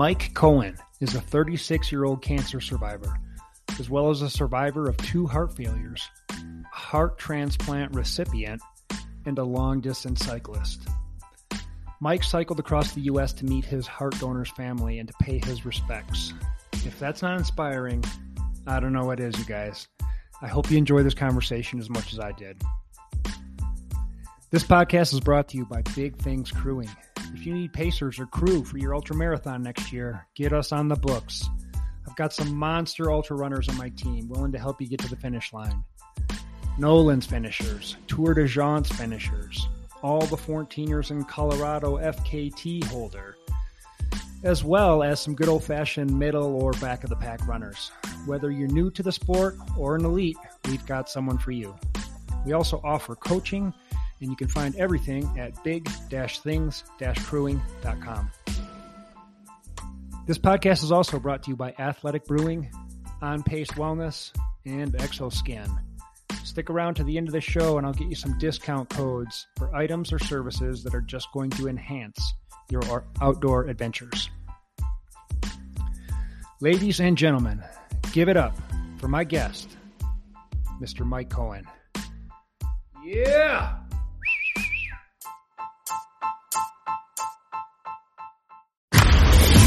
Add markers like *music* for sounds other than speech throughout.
Mike Cohen is a 36 year old cancer survivor, as well as a survivor of two heart failures, a heart transplant recipient, and a long distance cyclist. Mike cycled across the U.S. to meet his heart donor's family and to pay his respects. If that's not inspiring, I don't know what is, you guys. I hope you enjoy this conversation as much as I did. This podcast is brought to you by Big Things Crewing. If you need pacers or crew for your ultra marathon next year, get us on the books. I've got some monster ultra runners on my team willing to help you get to the finish line. Nolan's finishers, Tor des Géants finishers, all the 14ers in Colorado FKT holder, as well as some good old fashioned middle or back of the pack runners. Whether you're new to the sport or an elite, we've got someone for you. We also offer coaching and you can find everything at big-things-crewing.com. This podcast is also brought to you by Athletic Brewing, On Pace Wellness, and ExoSkin. Stick around to the end of the show and I'll get you some discount codes for items or services that are just going to enhance your outdoor adventures. Ladies and gentlemen, give it up for my guest, Mr. Mike Cohen. Yeah!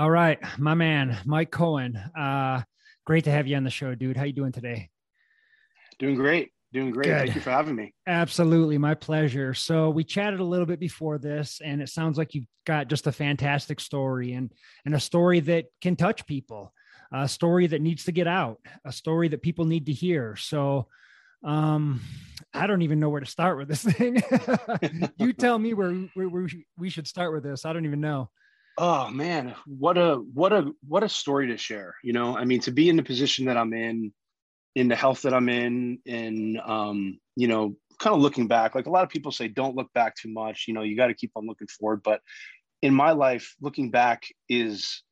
All right, my man, Mike Cohen. Uh, great to have you on the show, dude. How you doing today? Doing great. Doing great. Good. Thank you for having me. Absolutely, my pleasure. So we chatted a little bit before this, and it sounds like you've got just a fantastic story and and a story that can touch people, a story that needs to get out, a story that people need to hear. So um i don't even know where to start with this thing *laughs* you tell me where, where, where we should start with this i don't even know oh man what a what a what a story to share you know? I mean to be in the position that i'm in in the health that i'm in in um you know kind of looking back like a lot of people say don't look back too much you know you got to keep on looking forward but in my life looking back is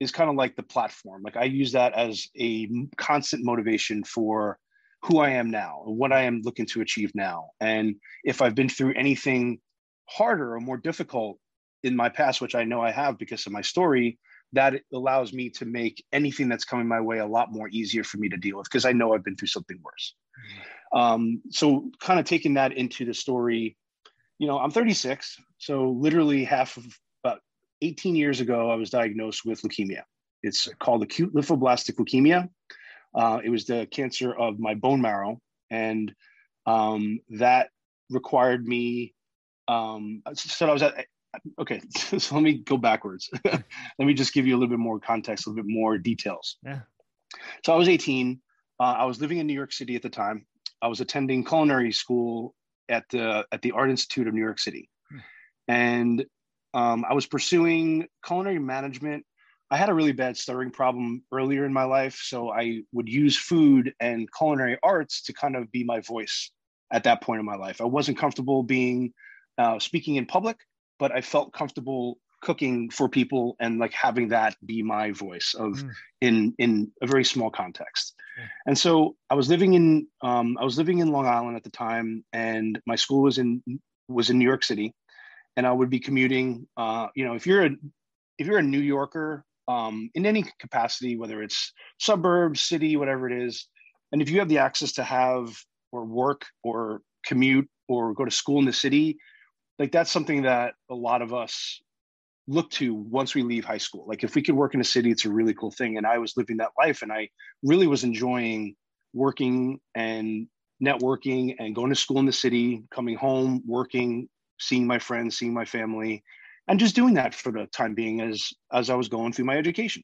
is kind of like the platform. Like i use that as a constant motivation for who i am now and what i am looking to achieve now. And if i've been through anything harder or more difficult in my past, which I know I have because of my story, that allows me to make anything that's coming my way a lot more easier for me to deal with because I know I've been through something worse. Mm-hmm. Um, so, kind of taking that into the story, you know, I'm 36. So, literally half of about 18 years ago, I was diagnosed with leukemia. It's called acute lymphoblastic leukemia. Uh, it was the cancer of my bone marrow. And um, that required me um, so I was at okay *laughs* so let me go backwards. *laughs* Let me just give you a little bit more context a little bit more details. Yeah. So i was 18 uh, i was living in new york city at the time. I was attending culinary school at the at the art institute of new york city. Hmm. and um, i was pursuing culinary management. I had a really bad stuttering problem earlier in my life so i would use food and culinary arts to kind of be my voice at that point in my life. I wasn't comfortable being uh, speaking in public but I felt comfortable cooking for people and like having that be my voice of mm. in in a very small context and so i was living in um, i was living in long island at the time and my school was in was in new york city and i would be commuting uh, you know if you're a if you're a new yorker um, in any capacity whether it's suburbs city whatever it is and if you have the access to have or work or commute or go to school in the city like that's something that a lot of us look to once we leave high school. Like if we could work in a city, it's a really cool thing. And I was living that life and I really was enjoying working and networking and going to school in the city, coming home, working, seeing my friends, seeing my family, and just doing that for the time being as as I was going through my education.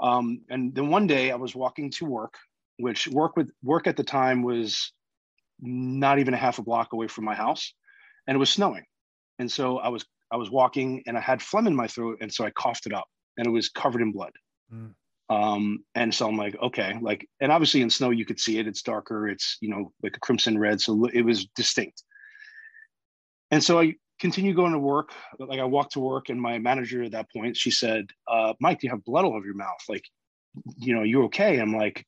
Um, and then one day I was walking to work, which work with work at the time was not even a half a block away from my house, and it was snowing. And so I was I was walking and I had phlegm in my throat, and so I coughed it up, and it was covered in blood. Mm. Um, and so I'm like, okay, like, and obviously in snow you could see it. It's darker. It's you know like a crimson red, so it was distinct. And so I continued going to work. Like I walked to work, and my manager at that point, she said, uh, "Mike, do you have blood all over your mouth? Like, you know, you okay?" I'm like,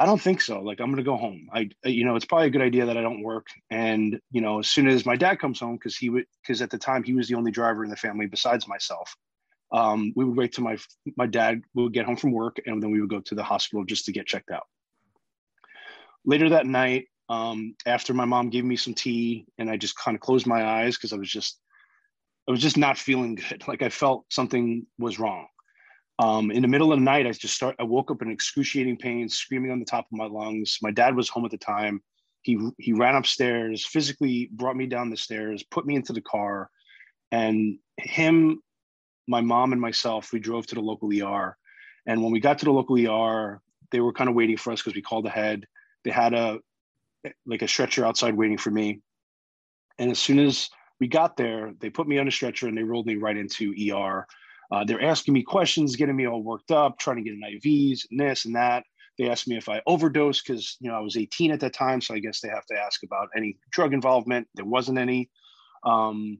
I don't think so. Like, I'm gonna go home. I, you know, it's probably a good idea that I don't work. And you know, as soon as my dad comes home, because he would, because at the time he was the only driver in the family besides myself um, we would wait till my my dad would get home from work, and then we would go to the hospital just to get checked out. Later that night, um, after my mom gave me some tea, and I just kind of closed my eyes because I was just I was just not feeling good. *laughs* Like I felt something was wrong. Um, in the middle of the night, I just start. I woke up in excruciating pain, screaming on the top of my lungs. My dad was home at the time. He he ran upstairs, physically brought me down the stairs, put me into the car, and him my mom and myself, we drove to the local ER. And when we got to the local ER, they were kind of waiting for us because we called ahead. They had a like a stretcher outside waiting for me. And as soon as we got there, they put me on a stretcher and they rolled me right into ER. Uh, they're asking me questions, getting me all worked up, trying to get an IVs and this and that. They asked me if I overdosed because you know I was 18 at that time, so I guess they have to ask about any drug involvement. There wasn't any. Um,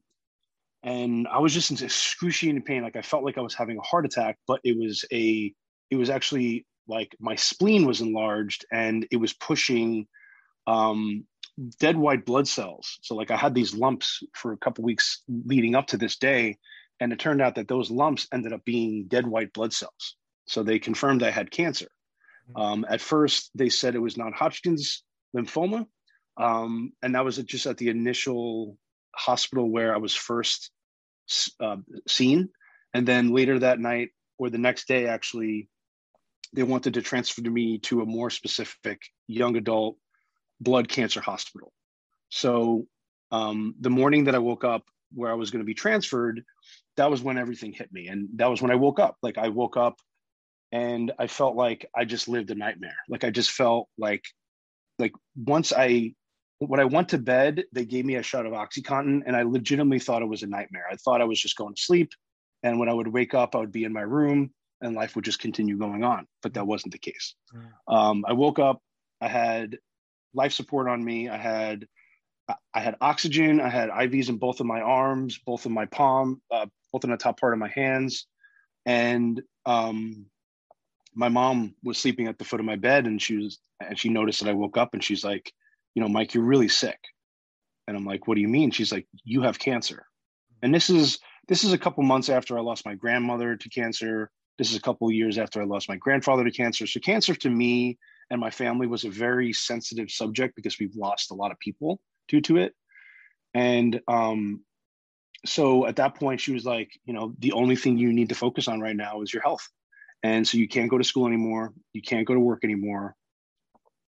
and I was just in excruciating pain. Like I felt like I was having a heart attack, but it was a, it was actually like my spleen was enlarged and it was pushing um, dead white blood cells. So like I had these lumps for a couple weeks leading up to this day, and it turned out that those lumps ended up being dead white blood cells. So they confirmed I had cancer. Mm-hmm. Um, at first, they said it was non-Hodgkin's lymphoma, um, and that was just at the initial hospital where I was first uh, seen. And then later that night or the next day, actually, they wanted to transfer me to a more specific young adult blood cancer hospital. So um, the morning that I woke up where I was going to be transferred, that was when everything hit me. And that was when I woke up. Like I woke up and I felt like I just lived a nightmare. Like I just felt like, like once I when I went to bed, they gave me a shot of Oxycontin, and I legitimately thought it was a nightmare. I thought I was just going to sleep, and when I would wake up, I would be in my room, and life would just continue going on. But that wasn't the case. Mm. Um, I woke up. I had life support on me. I had I had oxygen. I had IVs in both of my arms, both of my palm, uh, both in the top part of my hands, and um, my mom was sleeping at the foot of my bed, and she was and she noticed that I woke up, and she's like you know, Mike, you're really sick. And I'm like, what do you mean? She's like, you have cancer. And this is this is a couple months after I lost my grandmother to cancer. This is a couple years after I lost my grandfather to cancer. So cancer to me and my family was a very sensitive subject because we've lost a lot of people due to it. And um, so at that point, she was like, you know, the only thing you need to focus on right now is your health. And so you can't go to school anymore. You can't go to work anymore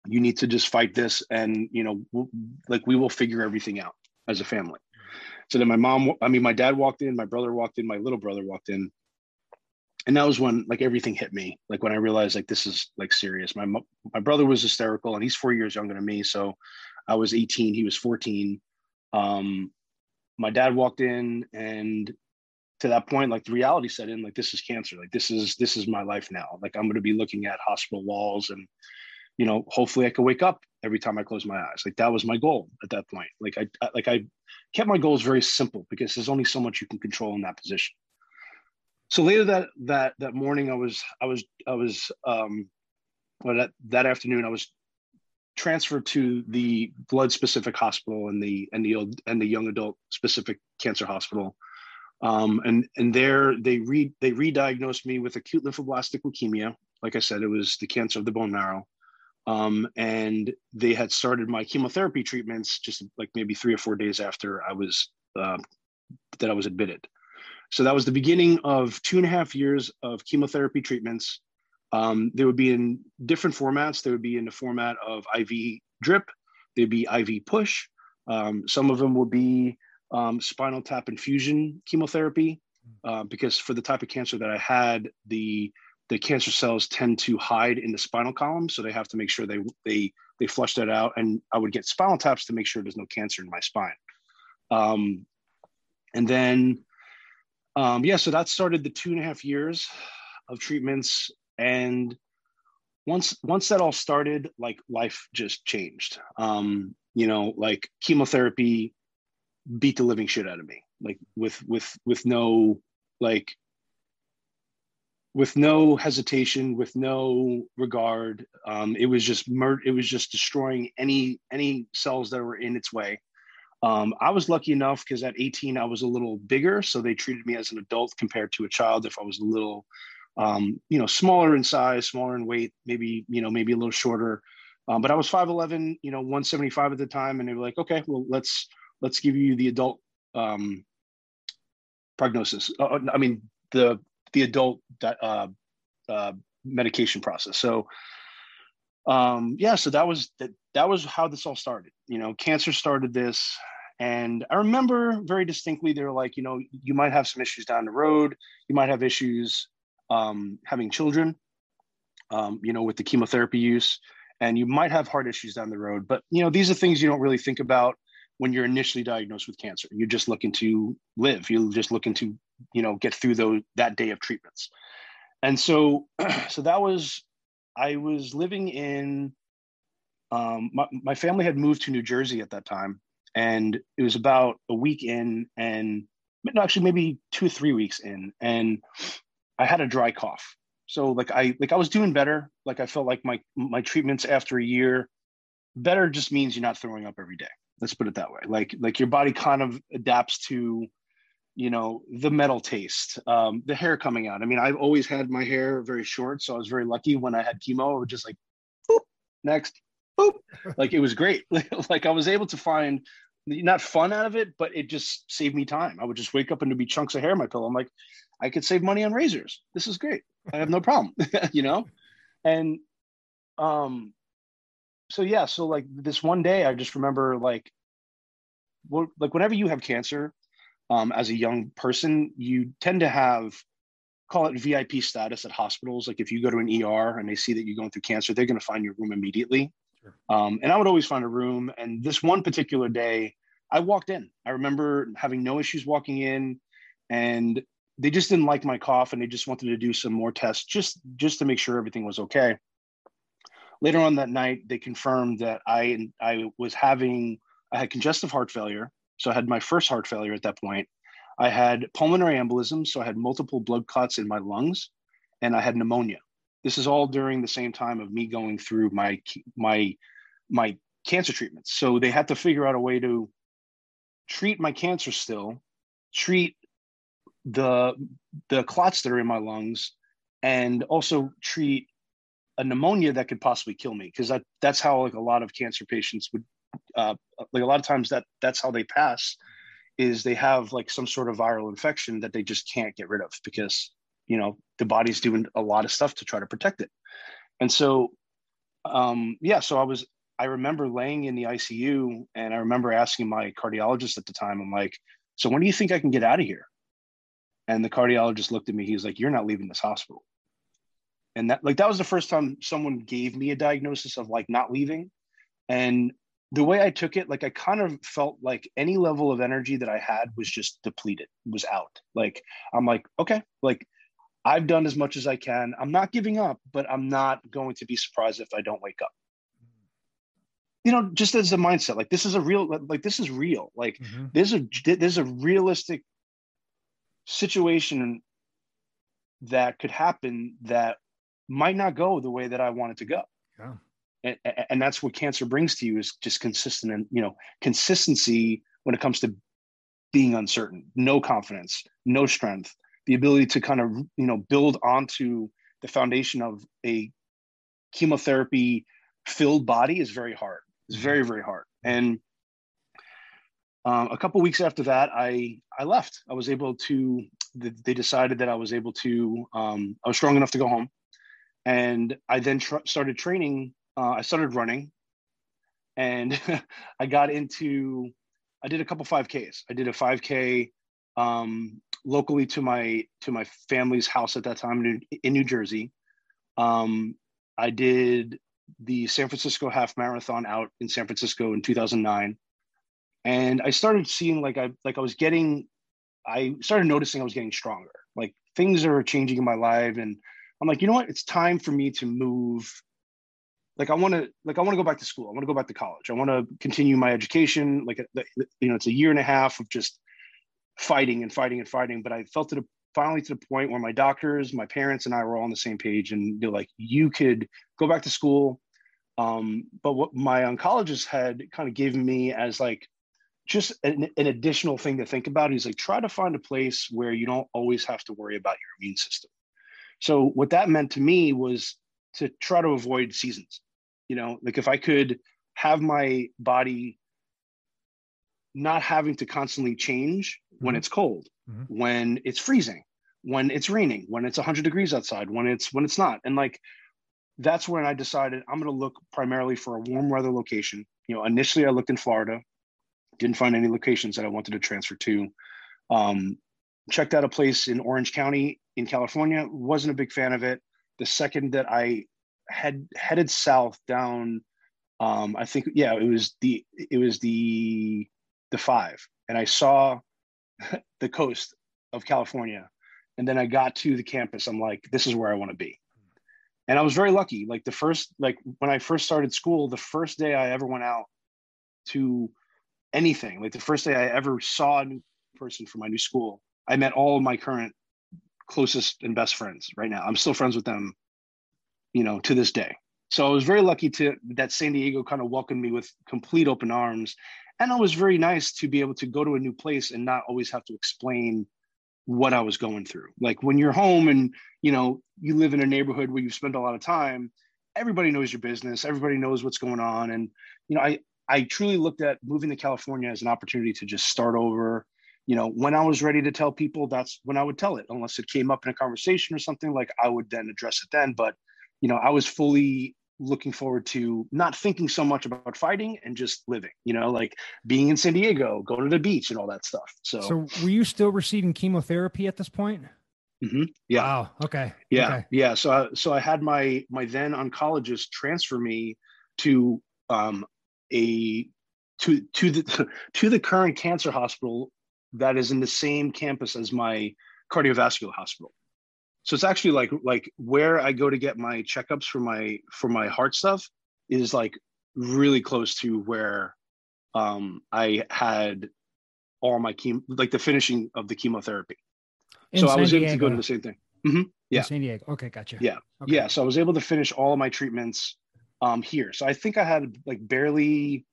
you need to just fight this and you know we'll, like we will figure everything out as a family so then my mom i mean my dad walked in my brother walked in my little brother walked in and that was when like everything hit me like when i realized like this is like serious my my brother was hysterical and he's four years younger than me so i was 18 he was 14 um my dad walked in and to that point like the reality set in like this is cancer like this is this is my life now like i'm going to be looking at hospital walls and you know, hopefully I could wake up every time I close my eyes. Like that was my goal at that point. Like I, I like I kept my goals very simple because there's only so much you can control in that position. So later that that that morning, I was I was I was um, well that that afternoon I was transferred to the blood specific hospital and the and the old and the young adult specific cancer hospital. Um, and and there they re they re-diagnosed me with acute lymphoblastic leukemia. Like I said, it was the cancer of the bone marrow. Um, and they had started my chemotherapy treatments just like maybe three or four days after I was uh, that I was admitted. So that was the beginning of two and a half years of chemotherapy treatments. Um, they would be in different formats. They would be in the format of IV drip. They'd be IV push. Um, some of them would be um, spinal tap infusion chemotherapy, uh, because for the type of cancer that I had, the the cancer cells tend to hide in the spinal column, so they have to make sure they they they flush that out. And I would get spinal taps to make sure there's no cancer in my spine. Um, and then, um, yeah, so that started the two and a half years of treatments. And once once that all started, like life just changed. Um, you know, like chemotherapy beat the living shit out of me, like with with with no like with no hesitation, with no regard. Um, it was just mur- it was just destroying any any cells that were in its way. Um, I was lucky enough because at 18 I was a little bigger, so they treated me as an adult compared to a child. If I was a little, um, you know, smaller in size, smaller in weight, maybe you know maybe a little shorter. Um, but I was 5'11, you know, 175 at the time, and they were like, okay, well let's let's give you the adult um, prognosis. Uh, I mean the the adult uh, uh, medication process. So um, yeah, so that was that, that was how this all started. You know, cancer started this. And I remember very distinctly, they were like, you know, you might have some issues down the road. You might have issues um, having children, um, you know, with the chemotherapy use, and you might have heart issues down the road. But, you know, these are things you don't really think about when you're initially diagnosed with cancer. You're just looking to live. You're just looking to you know get through those that day of treatments and so *clears throat* so that was i was living in um, my, my family had moved to new jersey at that time and it was about a week in and actually maybe two or three weeks in and i had a dry cough. So like i like i was doing better. Like i felt like my my treatments after a year better just means you're not throwing up every day. Let's put it that way. Like like your body kind of adapts to you know the metal taste um, the hair coming out. I mean i've always had my hair very short so i was very lucky when i had chemo. It was just like boop next boop. Like it was great. *laughs* Like i was able to find not fun out of it but it just saved me time. I would just wake up and there'd be chunks of hair in my pillow. I'm like i could save money on razors this is great i have no problem *laughs* you know and um so yeah so like this one day i just remember like well, like whenever you have cancer um, as a young person, you tend to have call it VIP status at hospitals. Like if you go to an ER and they see that you're going through cancer, they're going to find your room immediately. Sure. Um, and I would always find a room. And this one particular day, I walked in. I remember having no issues walking in, and they just didn't like my cough, and they just wanted to do some more tests just just to make sure everything was okay. Later on that night, they confirmed that I I was having I had congestive heart failure so I had my first heart failure at that point. I had pulmonary embolism, so I had multiple blood clots in my lungs, and I had pneumonia. This is all during the same time of me going through my my my cancer treatments. So they had to figure out a way to treat my cancer still, treat the the clots that are in my lungs, and also treat a pneumonia that could possibly kill me because that that's how like a lot of cancer patients would uh, like a lot of times that that's how they pass is they have like some sort of viral infection that they just can't get rid of because you know the body's doing a lot of stuff to try to protect it. And so um yeah so i was i remember laying in the icu and i remember asking my cardiologist at the time i'm like so when do you think i can get out of here and the cardiologist looked at me he was like you're not leaving this hospital and that like that was the first time someone gave me a diagnosis of like not leaving and the way I took it, like I kind of felt like any level of energy that I had was just depleted, was out. Like I'm like, okay, like I've done as much as I can. I'm not giving up, but I'm not going to be surprised if I don't wake up. You know, just as a mindset, like this is a real, like this is real. Like mm-hmm. there's a there's a realistic situation that could happen that might not go the way that I want it to go. Yeah. And, and that's what cancer brings to you is just consistent and you know consistency when it comes to being uncertain no confidence no strength the ability to kind of you know build onto the foundation of a chemotherapy filled body is very hard. It's mm-hmm. very very hard. And um, a couple weeks after that i i left i was able to they decided that i was able to um, i was strong enough to go home and i then tr- started training uh, I started running and *laughs* I got into, I did a couple 5Ks. I did a 5K um, locally to my to my family's house at that time in, in New Jersey. Um, I did the San Francisco half marathon out in San Francisco in 2009, and I started seeing like I like I was getting, I started noticing I was getting stronger. Like things are changing in my life, and I'm like, you know what? It's time for me to move. Like I want to, like I want to go back to school. I want to go back to college. I want to continue my education. Like you know, it's a year and a half of just fighting and fighting and fighting. But I felt it finally to the point where my doctors, my parents, and I were all on the same page, and they're like, "You could go back to school." Um, but what my oncologist had kind of given me as like just an, an, additional thing to think about. is like, try to find a place where you don't always have to worry about your immune system. So what that meant to me was to try to avoid seasons. You know, like if I could have my body not having to constantly change when mm-hmm. it's cold, mm-hmm. when it's freezing, when it's raining, when it's 100 degrees outside, when it's when it's not. And like that's when I decided I'm going to look primarily for a warm weather location. You know, initially I looked in Florida, didn't find any locations that I wanted to transfer to. Um, checked out a place in Orange County in California. wasn't a big fan of it. The second that I had headed south down, um, I think yeah, it was the it was the the five, and I saw *laughs* the coast of California, and then I got to the campus. I'm like, this is where I want to be, and I was very lucky. Like the first, like when I first started school, the first day I ever went out to anything, like the first day I ever saw a new person from my new school, I met all my current closest and best friends right now. I'm still friends with them, you know, to this day. So I was very lucky to that San Diego kind of welcomed me with complete open arms. And it was very nice to be able to go to a new place and not always have to explain what I was going through. Like when you're home and you know you live in a neighborhood where you spend a lot of time, everybody knows your business, everybody knows what's going on. And you know, I I truly looked at moving to California as an opportunity to just start over, you know, when I was ready to tell people, that's when I would tell it, unless it came up in a conversation or something like I would then address it then. But, you know, I was fully looking forward to not thinking so much about fighting and just living, you know, like being in San Diego, going to the beach and all that stuff. So, so were you still receiving chemotherapy at this point? Mm-hmm. Yeah. Wow. Okay. Yeah. Okay. Yeah. So, I, so I had my, my then oncologist transfer me to, um, a, to, to the, *laughs* to the current cancer hospital that is in the same campus as my cardiovascular hospital. So it's actually like like where I go to get my checkups for my for my heart stuff is like really close to where um, I had all my chemo, like the finishing of the chemotherapy. In so San I was Diego. able to go to the same thing. Mm-hmm. Yeah, in San Diego. Okay, gotcha. Yeah, okay. yeah. So I was able to finish all of my treatments um, here. So I think I had like barely,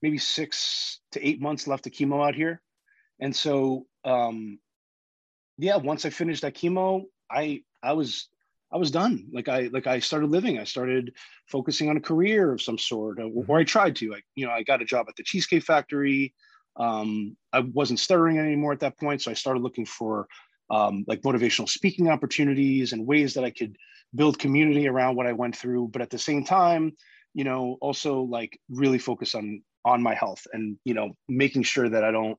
maybe six to eight months left of chemo out here. And so, um, yeah, once I finished that chemo, I I was I was done. Like I like I started living. I started focusing on a career of some sort, or, or I tried to. I, you know, I got a job at the Cheesecake Factory. Um, I wasn't stuttering anymore at that point, so I started looking for um, like motivational speaking opportunities and ways that I could build community around what I went through. But at the same time, you know, also like really focus on on my health and you know making sure that I don't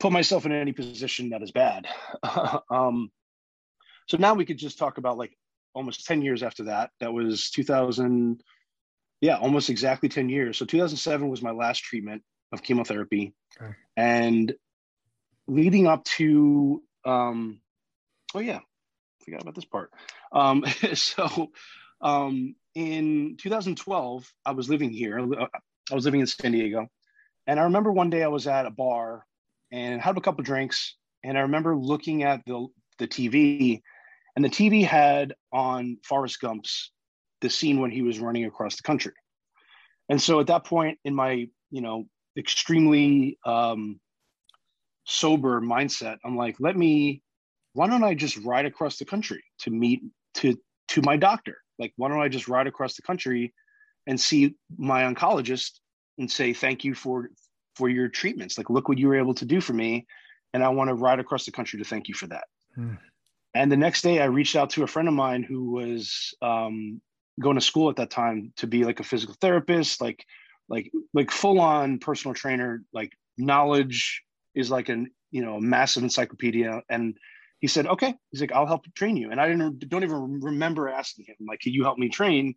put myself in any position that is bad. *laughs* um, so now we could just talk about like almost 10 years after that. That was 2000, yeah, almost exactly 10 years. So 2007 was my last treatment of chemotherapy. Okay. And leading up to, um, oh yeah, forgot about this part. Um, *laughs* so um, in 2012, I was living here. I was living in San Diego. And I remember one day I was at a bar and had a couple drinks. And I remember looking at the the TV, and the TV had on Forrest Gump's the scene when he was running across the country. And so at that point in my, you know, extremely um, sober mindset, I'm like, let me, why don't I just ride across the country to meet to to my doctor? Like, why don't I just ride across the country and see my oncologist and say thank you for for your treatments. Like, look what you were able to do for me. And I want to ride across the country to thank you for that. Hmm. And the next day, I reached out to a friend of mine who was um, going to school at that time to be like a physical therapist, like, like, like full on personal trainer, like knowledge is like an you know a massive encyclopedia and he said okay. He's like i'll help train you. And i didn't don't even remember asking him like can you help me train?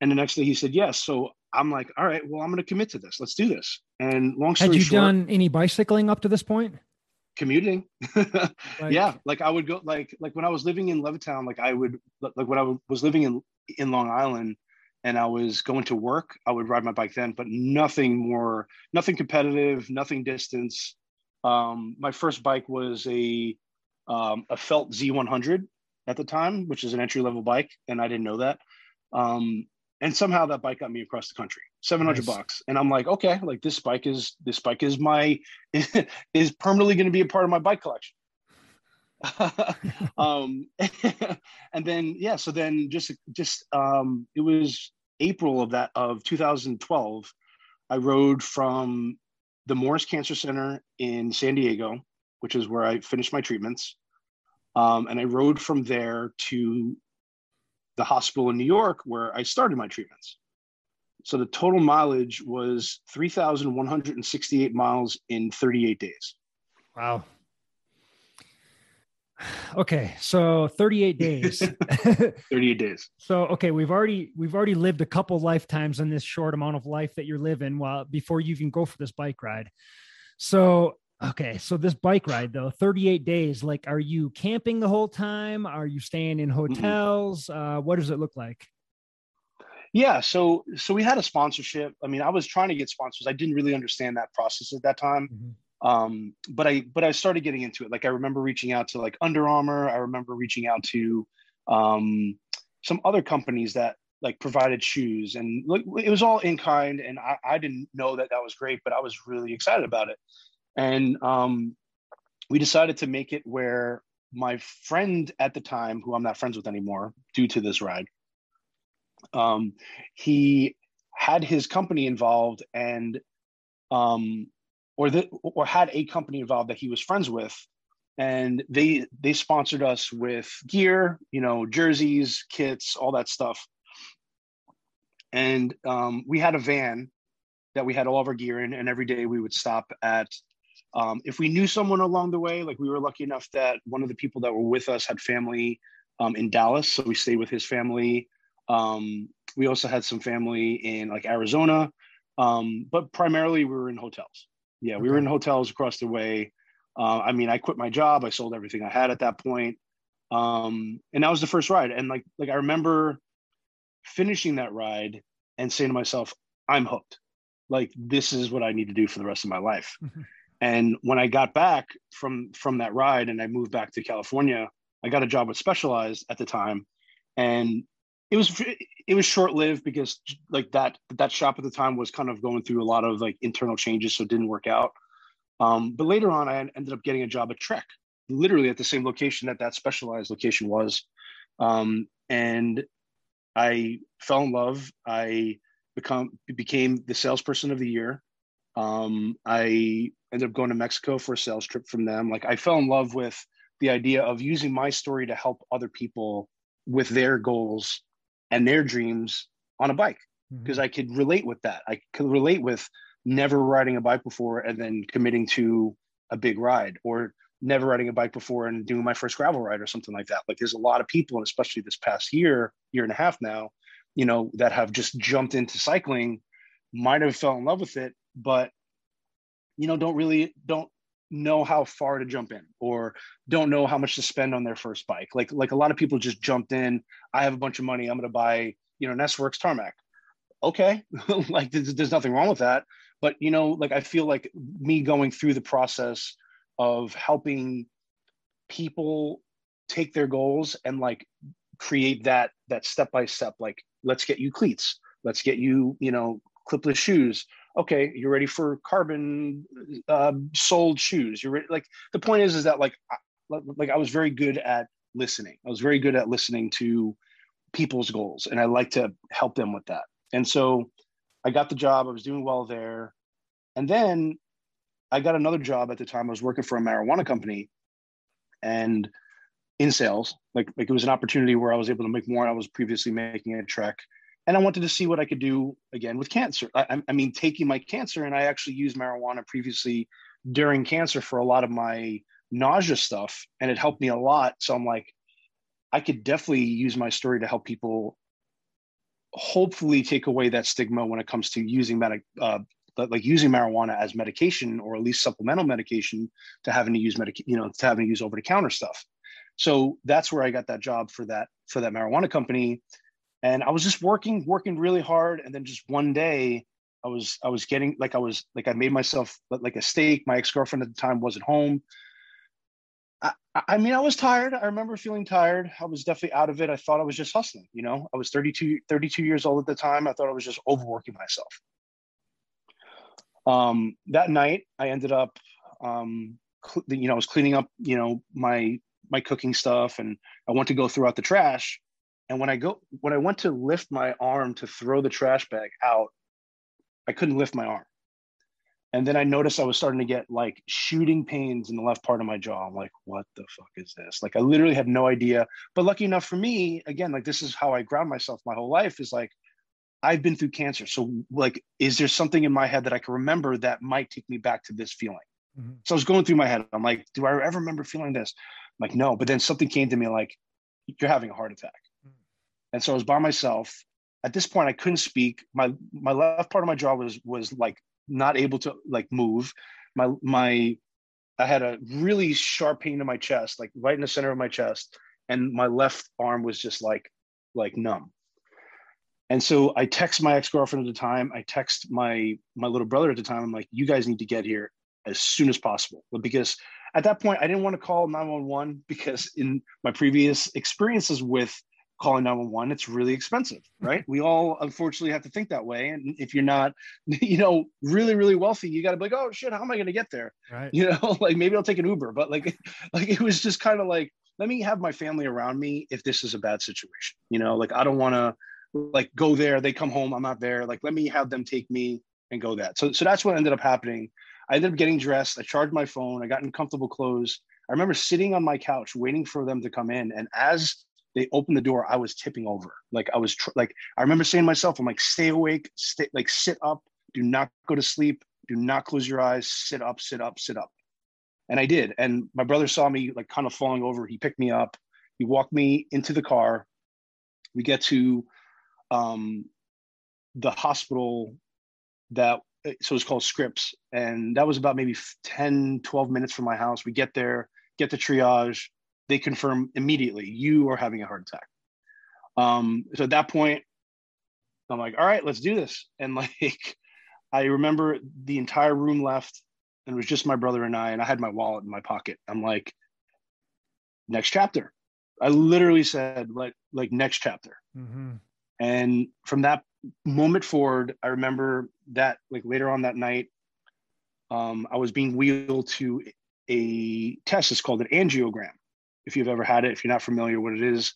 And the next day he said yes. So i'm like all right well i'm going to commit to this. Let's do this. And long story short, had you short, done any bicycling up to this point? Commuting. *laughs* Like- yeah like i would go like like when i was living in levittown like i would like when i was living in in long island and i was going to work i would ride my bike then but nothing more nothing competitive nothing distance. Um my first bike was a um a felt z100 at the time which is an entry level bike and i didn't know that. Um and somehow that bike got me across the country 700 Nice. bucks. And i'm like okay like this bike is this bike is my *laughs* is permanently going to be a part of my bike collection. *laughs* Um *laughs* and then yeah so then just just um it was april of that of 2012 i rode from the Moores cancer center in san diego which is where i finished my treatments um, and i rode from there to the hospital in new york where i started my treatments so the total mileage was 3168 miles in 38 days Wow. Okay, so 38 days. *laughs* *laughs* 38 days so okay, we've already we've already lived a couple lifetimes in this short amount of life that you're living while before you even go for this bike ride. So okay, so this bike ride though, 38 days, like are you camping the whole time? Are you staying in hotels? Uh what does it look like? Yeah, so so we had a sponsorship. I mean, I was trying to get sponsors. I didn't really understand that process at that time. Um, but I but I started getting into it. Like I remember reaching out to like Under Armour. I remember reaching out to um, some other companies that like provided shoes, and like it was all in kind. And I, I didn't know that that was great, but I was really excited about it. And um, we decided to make it where my friend at the time, who I'm not friends with anymore due to this ride, um, he had his company involved and um, or the or had a company involved that he was friends with. And they they sponsored us with gear you know jerseys kits all that stuff. And um, we had a van that we had all of our gear in and every day we would stop at um, if we knew someone along the way like we were lucky enough that one of the people that were with us had family um, in dallas so we stayed with his family. Um, we also had some family in like arizona. Um, but primarily we were in hotels. Yeah we were in hotels across the way. Uh, i mean i quit my job. I sold everything i had at that point. Um, and that was the first ride. And like like i remember finishing that ride and saying to myself i'm hooked. Like this is what i need to do for the rest of my life. Mhm. And when i got back from from that ride and i moved back to california i got a job with specialized at the time. And it was it was short lived because like that that shop at the time was kind of going through a lot of like internal changes so it didn't work out. Um, but later on i ended up getting a job at trek literally at the same location that that specialized location was. Um, and i fell in love. I become became the salesperson of the year um, i ended up going to mexico for a sales trip from them like i fell in love with the idea of using my story to help other people with their goals and their dreams on a bike because I could relate with that. I could relate with never riding a bike before and then committing to a big ride or never riding a bike before and doing my first gravel ride or something like that. Like there's a lot of people, and especially this past year, year and a half now, you know, that have just jumped into cycling, might have fell in love with it, but you know, don't really don't know how far to jump in or don't know how much to spend on their first bike. Like like a lot of people just jumped in. I have a bunch of money. I'm going to buy you know an S-Works Tarmac. Okay, *laughs* like there's, there's nothing wrong with that. But you know, like I feel like me going through the process of helping people take their goals and like create that that step by step. Like let's get you cleats. Let's get you you know clipless shoes okay you're ready for carbon uh, soled shoes. You're ready like the point is is that like I, like i was very good at listening. I was very good at listening to people's goals and i like to help them with that. And so i got the job i was doing well there. And then i got another job at the time i was working for a marijuana company and in sales. Like like it was an opportunity where i was able to make more than i was previously making at trek and I wanted to see what I could do again with cancer. I, I mean, taking my cancer, and I actually used marijuana previously during cancer for a lot of my nausea stuff and it helped me a lot. So I'm like, I could definitely use my story to help people hopefully take away that stigma when it comes to using medic uh, like using marijuana as medication or at least supplemental medication to having to use medic you know to having to use over the counter stuff so that's where i got that job for that for that marijuana company and i was just working working really hard and then just one day i was i was getting like i was like i made myself like a steak my ex-girlfriend at the time wasn't home I, I mean, I was tired. I remember feeling tired. I was definitely out of it. I thought I was just hustling. You know, I was 32, 32 years old at the time. I thought I was just overworking myself. Um, that night, I ended up, um, cl- you know, I was cleaning up, you know, my my cooking stuff, and I went to go throw out the trash. And when I go, when I went to lift my arm to throw the trash bag out, I couldn't lift my arm. And then I noticed I was starting to get like shooting pains in the left part of my jaw. I'm like, what the fuck is this? Like, I literally had no idea. But lucky enough for me, again, like, this is how I ground myself my whole life is like, I've been through cancer. So, like, is there something in my head that I can remember that might take me back to this feeling? Mm-hmm. So I was going through my head. I'm like, do I ever remember feeling this? I'm like, no. But then something came to me like, you're having a heart attack. And so I was by myself. At this point, I couldn't speak. My my left part of my jaw was was like not able to like move. My my I had a really sharp pain in my chest, like right in the center of my chest, and my left arm was just like like numb. And so I text my ex-girlfriend at the time. I text my my little brother at the time. I'm like, you guys need to get here as soon as possible. Because at that point, I didn't want to call 911 because in my previous experiences with calling 911 it's really expensive hmm. right? We all unfortunately have to think that way and if you're not *laughs* you know really really wealthy you got to be like oh shit how am i going to get there? Right. you know *laughs* like maybe i'll take an uber but like *laughs* like it was just kind of like let me have my family around me if this is a bad situation. You know like i don't want to like go there they come home i'm not there like let me have them take me and go that. So so that's what ended up happening. I ended up getting dressed i charged my phone i got in comfortable clothes. I remember sitting on my couch waiting for them to come in and as they opened the door, I was tipping over. Like I was tr- like I remember saying to myself, I'm like, stay awake, stay like sit up, do not go to sleep, do not close your eyes, sit up, sit up, sit up. And I did. And my brother saw me like kind of falling over. He picked me up. He walked me into the car. We get to um, the hospital that so it's called Scripps, and that was about maybe 10, 12 minutes from my house. We get there, get the triage they confirm immediately you are having a heart attack. Um, so at that point, I'm like, all right, let's do this. And *laughs* like, I remember the entire room left, and it was just my brother and I, and I had my wallet in my pocket. I'm like, next chapter. I literally said like like next chapter. Mm-hmm. And from that moment forward, I remember that like later on that night, um, I was being wheeled to a test. It's called an angiogram if you've ever had it, if you're not familiar what it is,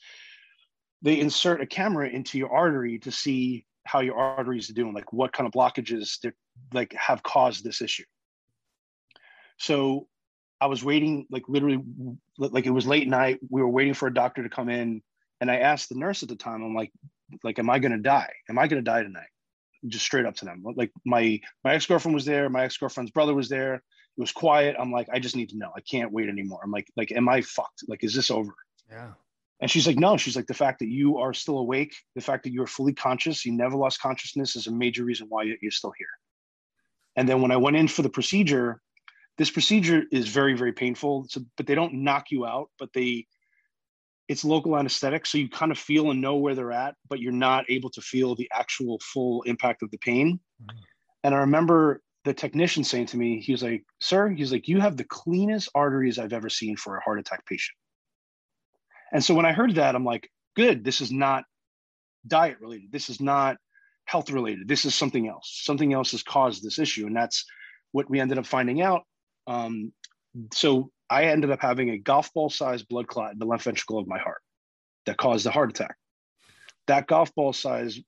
they insert a camera into your artery to see how your arteries are doing, like what kind of blockages that like have caused this issue. So I was waiting, like literally, like it was late night. We were waiting for a doctor to come in, and I asked the nurse at the time, I'm like, like, am I going to die? Am I going to die tonight? Just straight up to them. Like my my ex girlfriend was there, my ex girlfriend's brother was there. It was quiet. I'm like, I just need to know. I can't wait anymore. I'm like, like, am I fucked? Like, is this over? Yeah. And she's like, no. She's like, the fact that you are still awake, the fact that you're fully conscious, you never lost consciousness, is a major reason why you're still here. And then when I went in for the procedure, this procedure is very, very painful. So, but they don't knock you out, but they, it's local anesthetic, so you kind of feel and know where they're at, but you're not able to feel the actual full impact of the pain. Mm-hmm. And I remember the technician saying to me, he was like, Sir, he's like, you have the cleanest arteries I've ever seen for a heart attack patient. And so when I heard that, I'm like, good, this is not diet related. This is not health related. This is something else. Something else has caused this issue. And that's what we ended up finding out. Um, so I ended up having a golf ball sized blood clot in the left ventricle of my heart that caused a heart attack. That golf ball size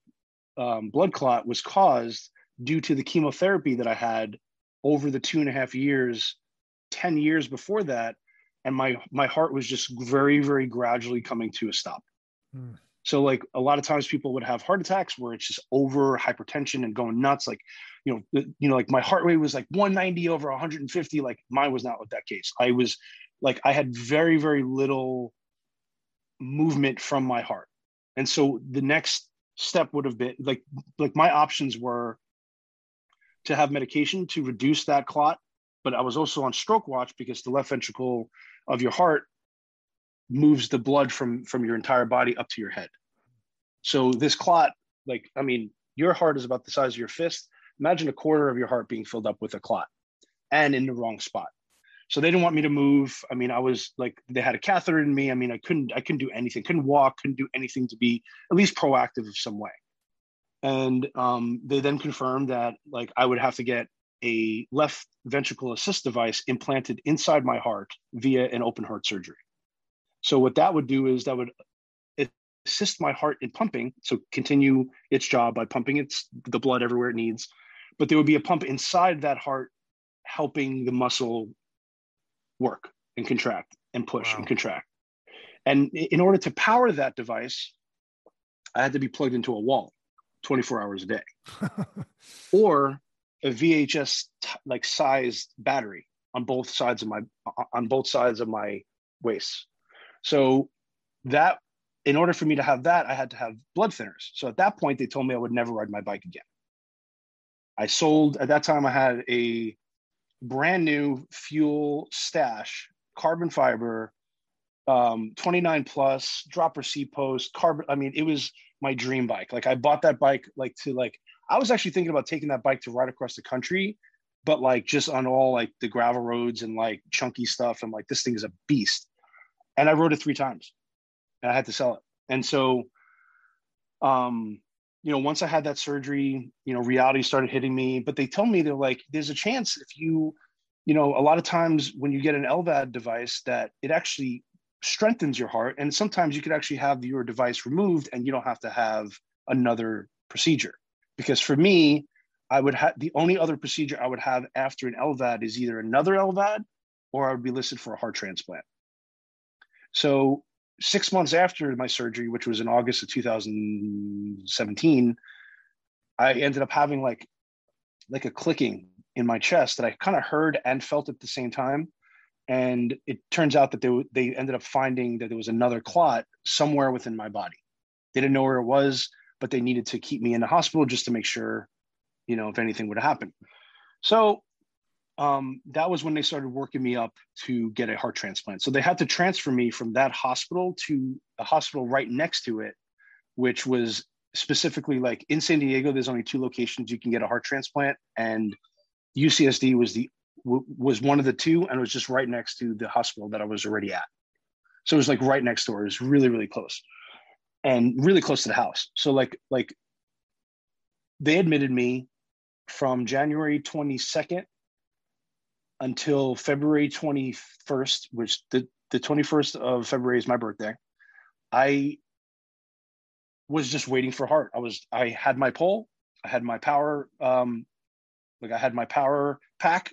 um, blood clot was caused due to the chemotherapy that I had over the two and a half years, 10 years before that. And my my heart was just very, very gradually coming to a stop. Mm. So like a lot of times people would have heart attacks where it's just over hypertension and going nuts. Like, you know, you know, like my heart rate was like 190 over 150. Like mine was not with that case. I was like I had very, very little movement from my heart. And so the next step would have been like like my options were to have medication to reduce that clot, but I was also on stroke watch because the left ventricle of your heart moves the blood from from your entire body up to your head. So this clot, like I mean, your heart is about the size of your fist. Imagine a quarter of your heart being filled up with a clot and in the wrong spot. So they didn't want me to move. I mean, I was like, they had a catheter in me. I mean, I couldn't, I couldn't do anything, couldn't walk, couldn't do anything to be at least proactive of some way. And um, they then confirmed that like I would have to get a left ventricle assist device implanted inside my heart via an open heart surgery. So what that would do is that would assist my heart in pumping, so continue its job by pumping its the blood everywhere it needs. But there would be a pump inside that heart helping the muscle work and contract and push wow. and contract. And in order to power that device, I had to be plugged into a wall 24 hours a day *laughs* or a VHS like sized battery on both sides of my on both sides of my waist. So that in order for me to have that, I had to have blood thinners. So at that point, they told me I would never ride my bike again. I sold at that time. I had a brand new Full Stache, carbon fiber, um, 29 plus, dropper seat post, carbon. I mean, it was my dream bike. Like I bought that bike like to like. I was actually thinking about taking that bike to ride across the country, but like just on all like the gravel roads and like chunky stuff. And like this thing is a beast and I rode it three times. And I had to sell it. And so, um, you know, once I had that surgery, you know, reality started hitting me. But they told me they're like, there's a chance if you, you know, a lot of times when you get an LVAD device, that it actually strengthens your heart. And sometimes you could actually have your device removed and you don't have to have another procedure. Because for me, I would have the only other procedure I would have after an LVAD is either another LVAD or I would be listed for a heart transplant. So six months after my surgery, which was in August of 2017, I ended up having like like a clicking in my chest that I kind of heard and felt at the same time. And it turns out that they they ended up finding that there was another clot somewhere within my body. They didn't know where it was, but they needed to keep me in the hospital just to make sure, you know, if anything would happen. So um, that was when they started working me up to get a heart transplant. So they had to transfer me from that hospital to a hospital right next to it, which was specifically like in San Diego. There's only two locations you can get a heart transplant, and UCSD was the was one of the two, and it was just right next to the hospital that I was already at. So it was like right next door. It was really really close, and really close to the house. So like like they admitted me from January 22nd until February 21st, which the, the 21st of February is my birthday. I was just waiting for heart. I was, I had my pole, I had my power, um, like I had my power pack,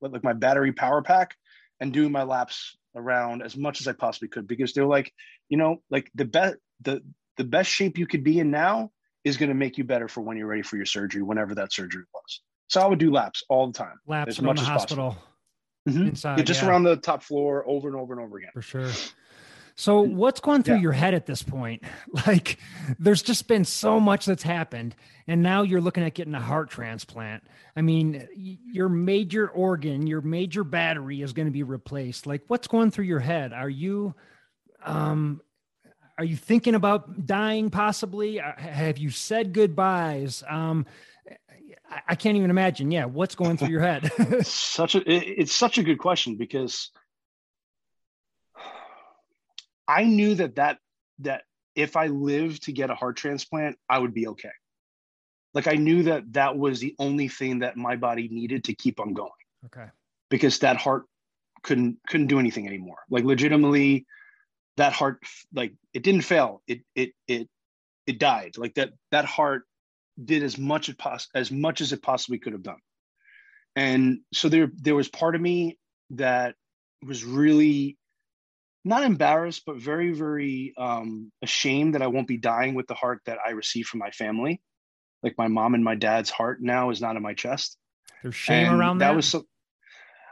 like my battery power pack, and doing my laps around as much as I possibly could because they're like, you know, like the best, the, the best shape you could be in now is going to make you better for when you're ready for your surgery, whenever that surgery was. So I would do laps all the time. Laps as much the as hospital. Mm-hmm. Inside, yeah, just yeah. around the top floor over and over and over again. For sure. So what's going through yeah. your head at this point? *laughs* Like there's just been so much that's happened and now you're looking at getting a heart transplant. I mean, your major organ, your major battery is going to be replaced. Like what's going through your head? Are you um are you thinking about dying possibly? Uh, have you said goodbyes? Um I can't even imagine. Yeah, what's going through your head? *laughs* such a it's such a good question because I knew that that that if I lived to get a heart transplant, I would be okay. Like I knew that that was the only thing that my body needed to keep on going. Okay. Because that heart couldn't couldn't do anything anymore. Like legitimately, that heart like it didn't fail. It it it it died. Like that that heart did as much as, pos- as much as it possibly could have done. And so there there was part of me that was really not embarrassed, but very, very um, ashamed that I won't be dying with the heart that I received from my family. Like my mom and my dad's heart now is not in my chest. There's shame and around that. That was so.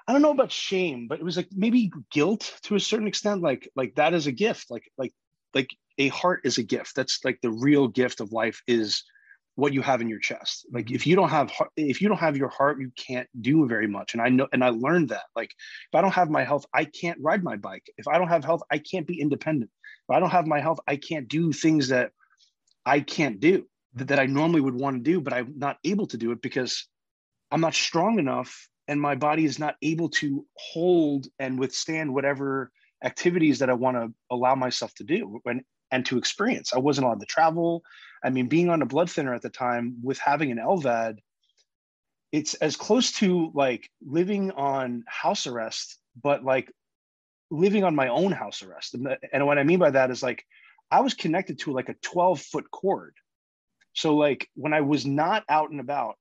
I don't know about shame, but it was like maybe guilt to a certain extent. Like like that is a gift. Like like like a heart is a gift. That's like the real gift of life is what you have in your chest. Like if you don't have if you don't have your heart you can't do very much. And i know and i learned that. Like if i don't have my health i can't ride my bike. If i don't have health i can't be independent. If i don't have my health i can't do things that i can't do that, that i normally would want to do but i'm not able to do it because i'm not strong enough and my body is not able to hold and withstand whatever activities that i want to allow myself to do and and to experience. I wasn't allowed to travel I mean, being on a blood thinner at the time with having an LVAD, it's as close to like living on house arrest, but like living on my own house arrest. And what I mean by that is like I was connected to like a 12 foot cord. So like when I was not out and about,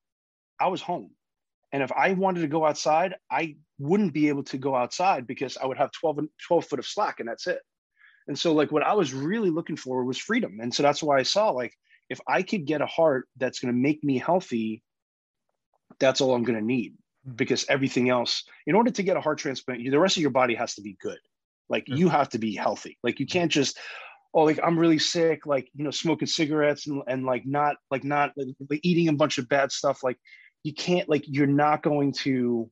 I was home. And if I wanted to go outside, I wouldn't be able to go outside because I would have 12, 12 foot of slack and that's it. And so like what I was really looking for was freedom. And so that's why I saw like if I could get a heart that's going to make me healthy, that's all I'm going to need hmm. because everything else, in order to get a heart transplant, the rest of your body has to be good. Like mm-hmm. you have to be healthy. Like you can't just, oh, like I'm really sick, like, you know, smoking cigarettes and, and like not, like not like eating a bunch of bad stuff. Like you can't, like, you're not going to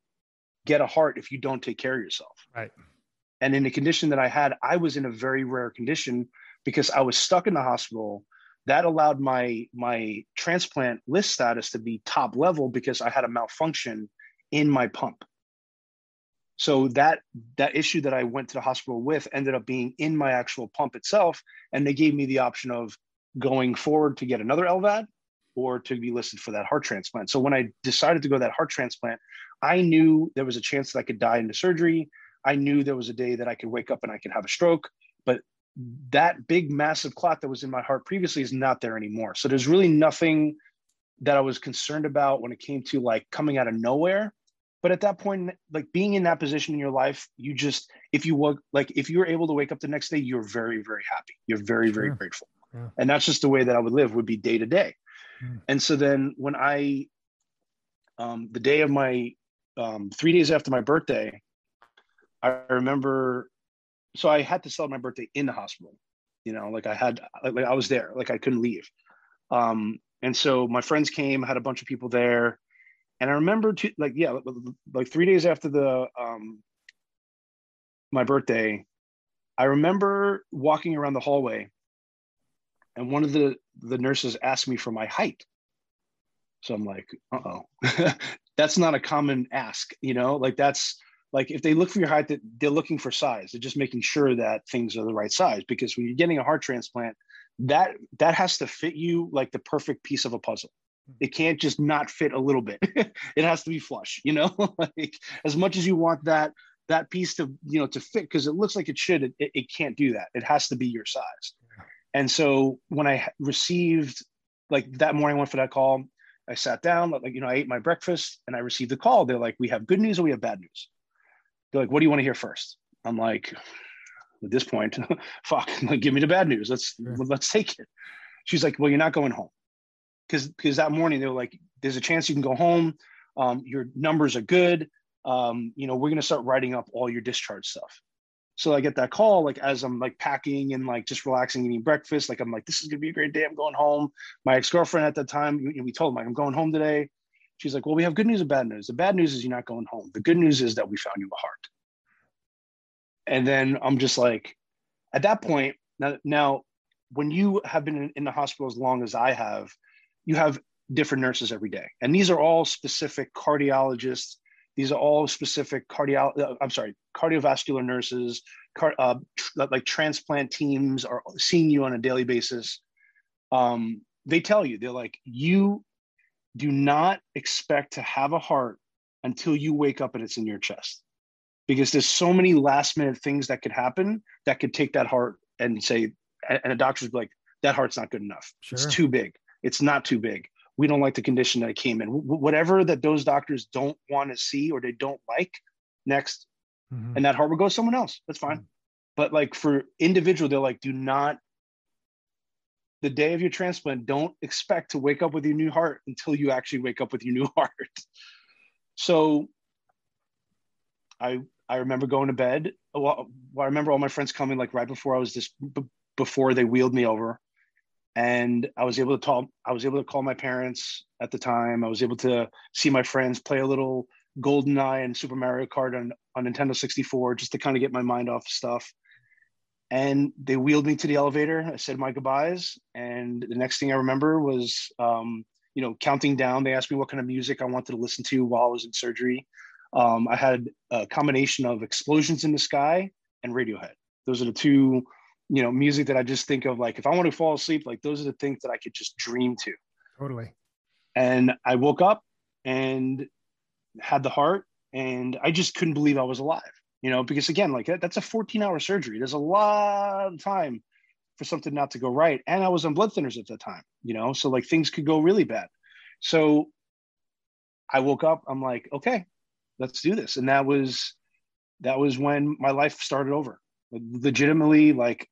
get a heart if you don't take care of yourself. Right. And in the condition that I had, I was in a very rare condition because I was stuck in the hospital that allowed my my transplant list status to be top level because I had a malfunction in my pump. So that that issue that I went to the hospital with ended up being in my actual pump itself, and they gave me the option of going forward to get another LVAD or to be listed for that heart transplant. So when I decided to go that heart transplant, I knew there was a chance that I could die in the surgery. I knew there was a day that I could wake up and I could have a stroke, but that big massive clot that was in my heart previously is not there anymore. So there's really nothing that i was concerned about when it came to like coming out of nowhere. But at that point like being in that position in your life you just if you work like if you were able to wake up the next day you're very very happy. You're very very grateful. Yeah. and that's just the way that i would live would be day to day. Hmm. and so then when i um, the day of my um, three days after my birthday i remember so I had to celebrate my birthday in the hospital. You know, like I had, like I was there, like I couldn't leave. Um, and so my friends came, had a bunch of people there, and I remember, to, like, yeah, like three days after the um, my birthday, I remember walking around the hallway, and one of the the nurses asked me for my height. So I'm like, uh oh, *laughs* that's not a common ask, you know, like that's like if they look for your height they're looking for size. They're just making sure that things are the right size because when you're getting a heart transplant that that has to fit you like the perfect piece of a puzzle. Hmm. it can't just not fit a little bit. *laughs* It has to be flush you know? *laughs* Like as much as you want that that piece to you know to fit because it looks like it should it, it can't do that. It has to be your size. And so when i received like that morning I went for that call i sat down like you know i ate my breakfast and i received the call. They're like we have good news or we have bad news they're like, what do you want to hear first? I'm like, at this point, *laughs* fuck, like, *laughs* give me the bad news. Let's sure. let's take it. She's like, well, you're not going home. Because because that morning they were like, there's a chance you can go home. Um, your numbers are good. Um, you know, we're gonna start writing up all your discharge stuff. So I get that call, like as I'm like packing and like just relaxing, eating breakfast. Like I'm like, this is gonna be a great day. I'm going home. My ex-girlfriend at that time, we told him like I'm going home today. She's like, well, we have good news and bad news. The bad news is you're not going home. The good news is that we found you a heart. And then I'm just like, at that point, now, now when you have been in, the hospital as long as I have, you have different nurses every day. And these are all specific cardiologists. These are all specific cardio, uh, I'm sorry, cardiovascular nurses, car, uh, tr- like transplant teams are seeing you on a daily basis. Um, they tell you, they're like, you do not expect to have a heart until you wake up and it's in your chest. Because there's so many last minute things that could happen that could take that heart and say and a doctor's like that heart's not good enough. Sure. it's too big. It's not too big. We don't like the condition that it came in. Whatever that those doctors don't want to see or they don't like next. Mm-hmm. and that heart will go someone else. That's fine. Mm-hmm. but like for individual, they're like, do not the day of your transplant, don't expect to wake up with your new heart until you actually wake up with your new *laughs* heart. So I I remember going to bed. Well, I remember all my friends coming like right before I was b- before they wheeled me over, and I was able to talk. I was able to call my parents at the time. I was able to see my friends play a little GoldenEye and Super Mario Kart on on Nintendo 64 just to kind of get my mind off stuff. And they wheeled me to the elevator. I said my goodbyes, and the next thing I remember was, um, you know, counting down. They asked me what kind of music I wanted to listen to while I was in surgery um, I had a combination of Explosions in the Sky and Radiohead. Those are the two, you know, music that I just think of like if I want to fall asleep, like those are the things that I could just dream to. Totally. And I woke up and had the heart, and I just couldn't believe I was alive. You know, because again, like that, that's a 14 hour surgery. There's a lot of time for something not to go right. And I was on blood thinners at that time, you know, so like things could go really bad. So I woke up, I'm like, okay, let's do this. And that was that was when my life started over. Legitimately like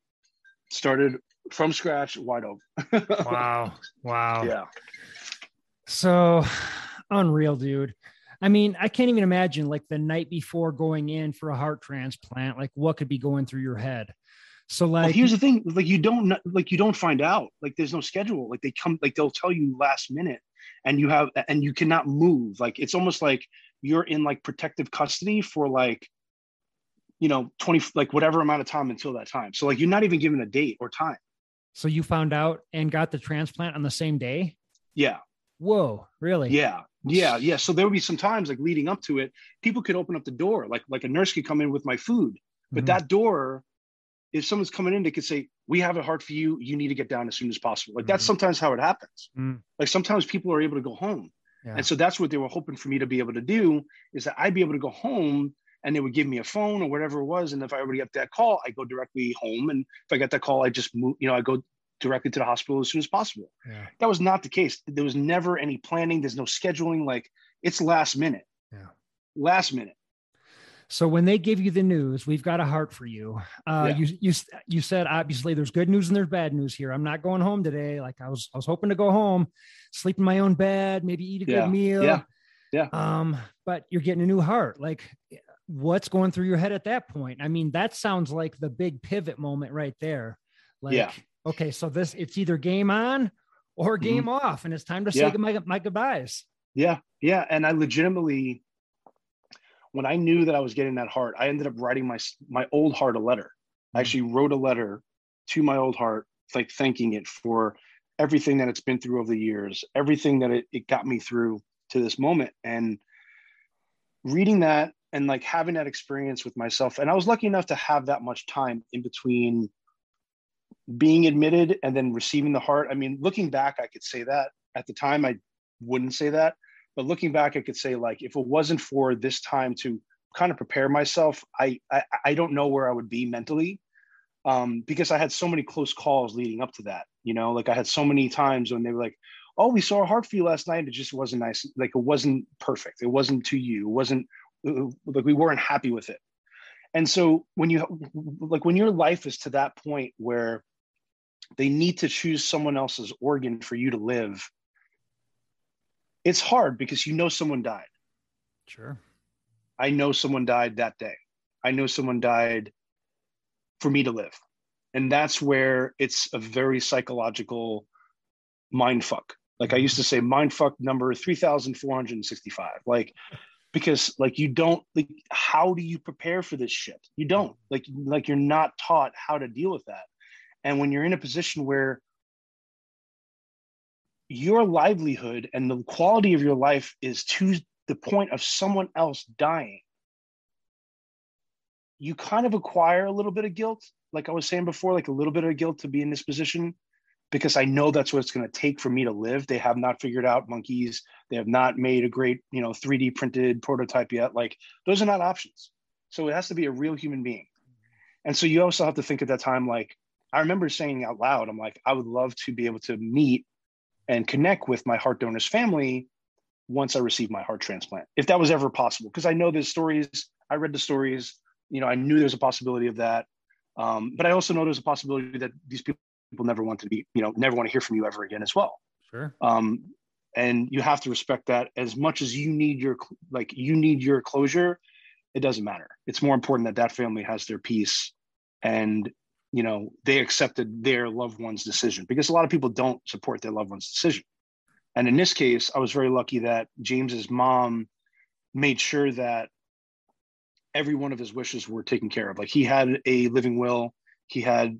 started from scratch wide open. *laughs* Wow. Wow. Yeah. So *sighs* unreal dude i mean i can't even imagine like the night before going in for a heart transplant like what could be going through your head. So like well, here's the thing like you don't like you don't find out like there's no schedule like they come like they'll tell you last minute and you have and you cannot move like it's almost like you're in like protective custody for like you know 20 like whatever amount of time until that time. So like you're not even given a date or time. So you found out and got the transplant on the same day? Yeah whoa really yeah yeah yeah so there would be some times like leading up to it people could open up the door like like a nurse could come in with my food but mm-hmm. that door if someone's coming in they could say we have a heart for you you need to get down as soon as possible like that's mm-hmm. sometimes how it happens mm-hmm. like sometimes people are able to go home yeah. And so that's what they were hoping for me to be able to do is that I'd be able to go home and they would give me a phone or whatever it was. And if I already got that call, I go directly home. And if I got that call, I just move, you know, I go directly to the hospital as soon as possible. Yeah. That was not the case. There was never any planning. There's no scheduling. Like it's last minute. Yeah. Last minute. So when they give you the news, we've got a heart for you. Uh, yeah. You you you said obviously there's good news and there's bad news here. I'm not going home today. Like I was I was hoping to go home, sleep in my own bed, maybe eat a yeah. good meal. Yeah. Yeah. Um, but you're getting a new heart. Like what's going through your head at that point? I mean, that sounds like the big pivot moment right there. Like, yeah. Okay, so this it's either game on or game mm-hmm. off, and it's time to say yeah. my, my goodbyes. Yeah, yeah, and I legitimately when I knew that I was getting that heart, I ended up writing my my old heart a letter. I hmm. actually wrote a letter to my old heart, like thanking it for everything that it's been through over the years, everything that it, it got me through to this moment. And reading that and like having that experience with myself. And I was lucky enough to have that much time in between being admitted and then receiving the heart. I mean, looking back, I could say that at the time I wouldn't say that. But looking back, I could say like if it wasn't for this time to kind of prepare myself, I I, I don't know where I would be mentally. Um, because I had so many close calls leading up to that. You know, like I had so many times when they were like, "Oh, we saw a heart for you last night." It just wasn't nice. Like it wasn't perfect. It wasn't to you. It wasn't like we weren't happy with it. And so when you like when your life is to that point where they need to choose someone else's organ for you to live it's hard because you know someone died. Sure. I know someone died that day. I know someone died for me to live. And that's where it's a very psychological mind fuck. Like I used to say, mind fuck number 3,465. Like, because like you don't like how do you prepare for this shit you don't like like you're not taught how to deal with that and when you're in a position where your livelihood and the quality of your life is to the point of someone else dying, you kind of acquire a little bit of guilt. Like I was saying before, like a little bit of guilt to be in this position because I know that's what it's going to take for me to live. They have not figured out monkeys. They have not made a great, you know, 3D printed prototype yet. Like those are not options. So it has to be a real human being. And so you also have to think at that time, like, I remember saying out loud, I'm like, I would love to be able to meet and connect with my heart donor's family once I received my heart transplant, if that was ever possible. Because I know there's stories, I read the stories, you know, I knew there's a possibility of that. Um, but I also know there's a possibility that these people never want to be, you know, never want to hear from you ever again as well. Sure. Um, and you have to respect that as much as you need your like you need your closure it doesn't matter it's more important that that family has their peace and you know they accepted their loved one's decision because a lot of people don't support their loved one's decision. And in this case i was very lucky that james's mom made sure that every one of his wishes were taken care of. Like he had a living will. He had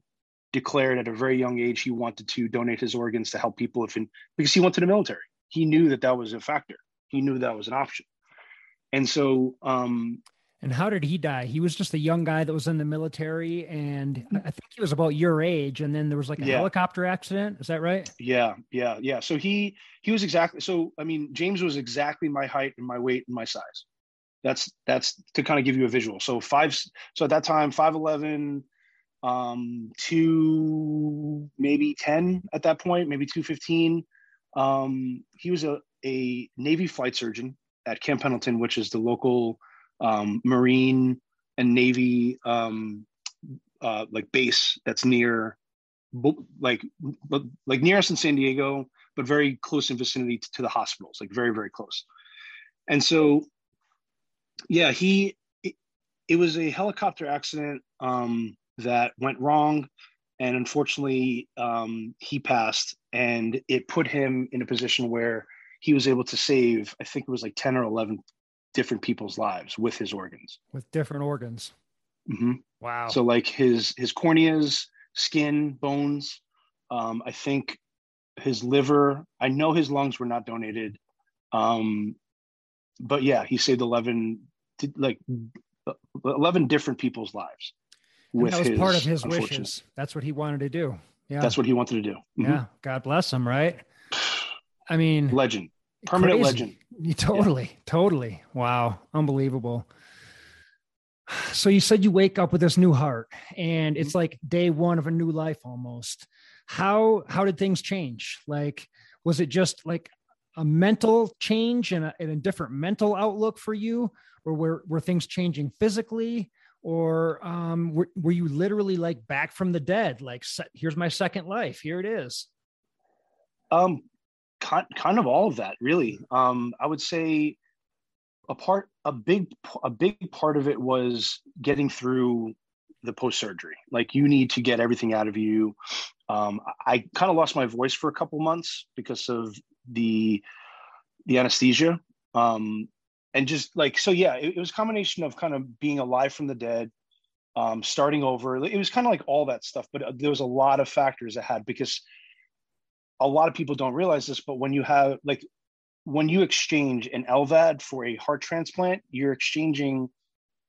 declared at a very young age he wanted to donate his organs to help people if in because he went to the military. He knew that that was a factor. He knew that was an option. And so um and how did he die? He was just a young guy that was in the military, and I think he was about your age. And then there was like a yeah. helicopter accident. Is that right? Yeah, yeah, yeah. So he he was exactly so. I mean, James was exactly my height and my weight and my size. That's that's to kind of give you a visual. So five. So at that time, five eleven, um, two maybe ten at that point, maybe two fifteen. Um, he was a a Navy flight surgeon at Camp Pendleton, which is the local um, Marine and Navy um, uh, like base that's near like like near us in San Diego, but very close in vicinity to, the hospitals, like very very close. And so, yeah, he it, it was a helicopter accident um, that went wrong, and unfortunately, um, he passed, and it put him in a position where he was able to save. I think it was like ten or eleven different people's lives with his organs. With different organs. Mm-hmm. Wow. So like his his corneas, skin, bones. Um, I think his liver. I know his lungs were not donated. Um, but yeah, he saved eleven, like eleven different people's lives. And that was his, part of his wishes. That's what he wanted to do. Yeah, that's what he wanted to do. Mm-hmm. Yeah, God bless him. Right. *sighs* I mean, legend permanent Crazy. legend. *laughs* Totally, yeah. totally. Wow, unbelievable. So you said you wake up with this new heart, and it's mm-hmm. like day one of a new life almost. How how did things change? Like, was it just like a mental change and a, and a different mental outlook for you, or were were things changing physically? or um, were, were you literally like back from the dead like here's my second life here it is um kind, kind of all of that really. Um, i would say a part a big a big part of it was getting through the post surgery like you need to get everything out of you. Um, i kind of lost my voice for a couple months because of the the anesthesia. Um, and just like so yeah it, it, was a combination of kind of being alive from the dead um, starting over. It was kind of like all that stuff but uh, there was a lot of factors that had because a lot of people don't realize this, but when you have like when you exchange an LVAD for a heart transplant, you're exchanging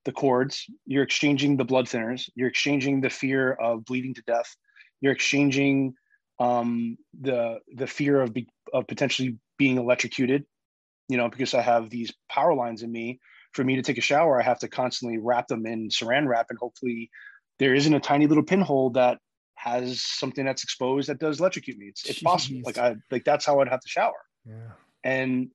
the cords, you're exchanging the blood thinners, you're exchanging the fear of bleeding to death, you're exchanging um, the the fear of be, of potentially being electrocuted. You know, because I have these power lines in me. For me to take a shower, I have to constantly wrap them in Saran wrap, and hopefully, there isn't a tiny little pinhole that has something that's exposed that does electrocute me. It's, it's possible. Like I like that's how I'd have to shower. Yeah. And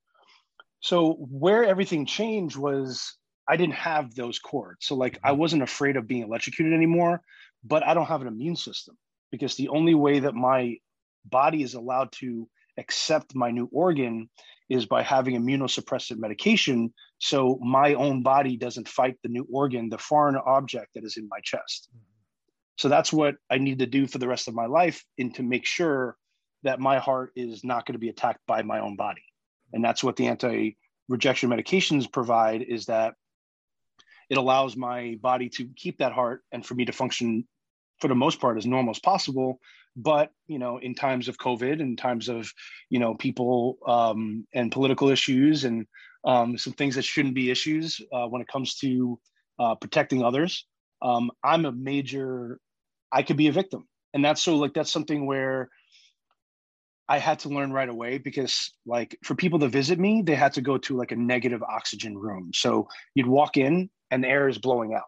so where everything changed was I didn't have those cords. So like I mm-hmm. wasn't afraid of being electrocuted anymore, but I don't have an immune system because the only way that my body is allowed to accept my new organ is by having immunosuppressive medication so my own body doesn't fight the new organ the foreign object that is in my chest mm-hmm. So that's what I need to do for the rest of my life and to make sure that my heart is not going to be attacked by my own body. And that's what the anti rejection medications provide is that it allows my body to keep that heart and for me to function for the most part as normal as possible but you know in times of covid and times of you know people um, and political issues and um, some things that shouldn't be issues uh, when it comes to uh, protecting others um, I'm a major, I could be a victim. And that's so like, that's something where I had to learn right away because like for people to visit me, they had to go to like a negative oxygen room. So you'd walk in and the air is blowing out.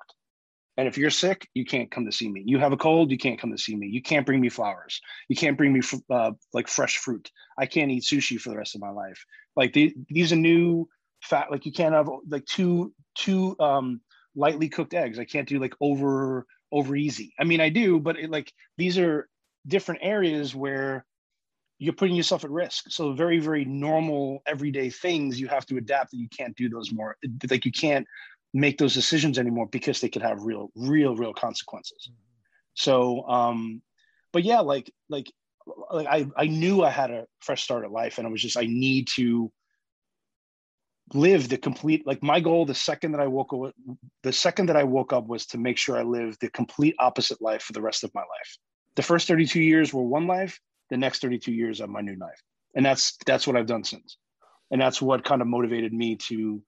And if you're sick, you can't come to see me. You have a cold, you can't come to see me. You can't bring me flowers. You can't bring me uh, like fresh fruit. I can't eat sushi for the rest of my life. Like the, these are new fat. Like you can't have like two two um, lightly cooked eggs. I can't do like over over easy. I mean, I do, but it, like these are different areas where you're putting yourself at risk. So very, very normal everyday things you have to adapt that you can't do those more. Like you can't make those decisions anymore because they could have real, real, real consequences. So, um, but yeah, like, like, like I, I knew I had a fresh start at life and I was just, I need to live the complete, like my goal, the second that I woke up, the second that I woke up was to make sure I lived the complete opposite life for the rest of my life. The first 32 years were one life the next 32 years of my new life. and that's that's what i've done since and that's what kind of motivated me to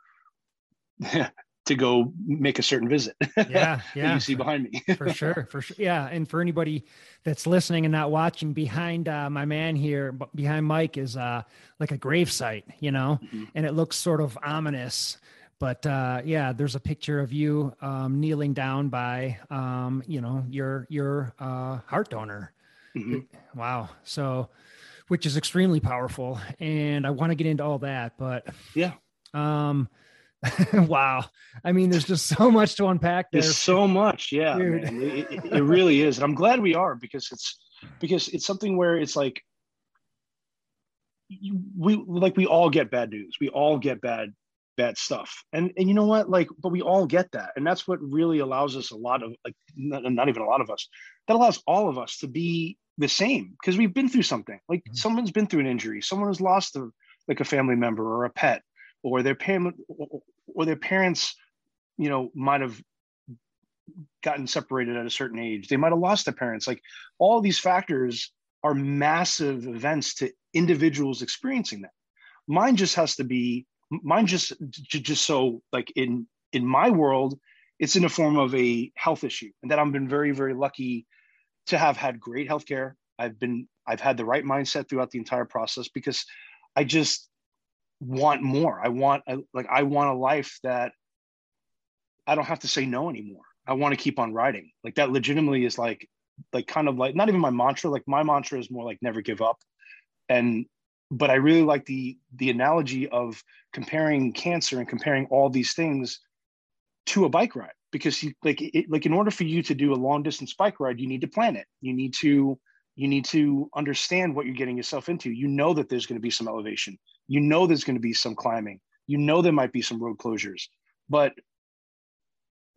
*laughs* to go make a certain visit *laughs* yeah yeah you see behind me for *laughs* sure for sure yeah and for anybody that's listening and not watching behind uh, my man here behind mike is uh like a grave site you know mm-hmm. and it looks sort of ominous but uh, yeah, there's a picture of you um, kneeling down by, um, you know, your your uh, heart donor, Mm-hmm. Wow. So, which is extremely powerful. And I want to get into all that, but yeah. Um, *laughs* wow. I mean, there's just so much to unpack there. There's so much. Yeah. It, it, it really is. And I'm glad we are because it's, because it's something where it's like, we like we all get bad news. We all get bad bad stuff. And and you know what? Like, but we all get that. And that's what really allows us a lot of like not, not even a lot of us. That allows all of us to be the same because we've been through something like mm-hmm. someone's been through an injury someone has lost a like a family member or a pet or their parent or their parents you know might have gotten separated at a certain age. They might have lost their parents. Like all these factors are massive events to individuals experiencing that. Mine just has to be mine just just so like in in my world it's in a form of a health issue and that i've been very very lucky to have had great healthcare. I've been I've had the right mindset throughout the entire process because I just want more. I want like I want a life that I don't have to say no anymore. I want to keep on writing. Like that legitimately is like like kind of like not even my mantra. Like my mantra is more like never give up. And but I really like the the analogy of comparing cancer and comparing all these things to a bike ride because you like it, like in order for you to do a long distance bike ride you need to plan it you need to you need to understand what you're getting yourself into you know that there's going to be some elevation you know there's going to be some climbing. You know there might be some road closures. But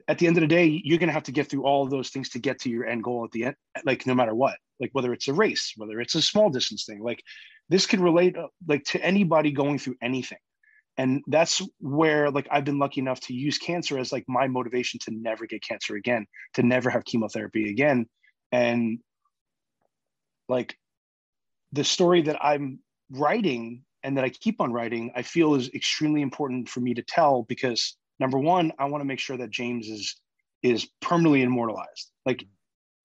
at the end of the day you're going to have to get through all of those things to get to your end goal at the end like no matter what like whether it's a race whether it's a small distance thing like this could relate uh, like to anybody going through anything. And that's where like i've been lucky enough to use cancer as like my motivation to never get cancer again to never have chemotherapy again. And like the story that i'm writing and that i keep on writing i feel is extremely important for me to tell because number one i want to make sure that james is is permanently immortalized. Like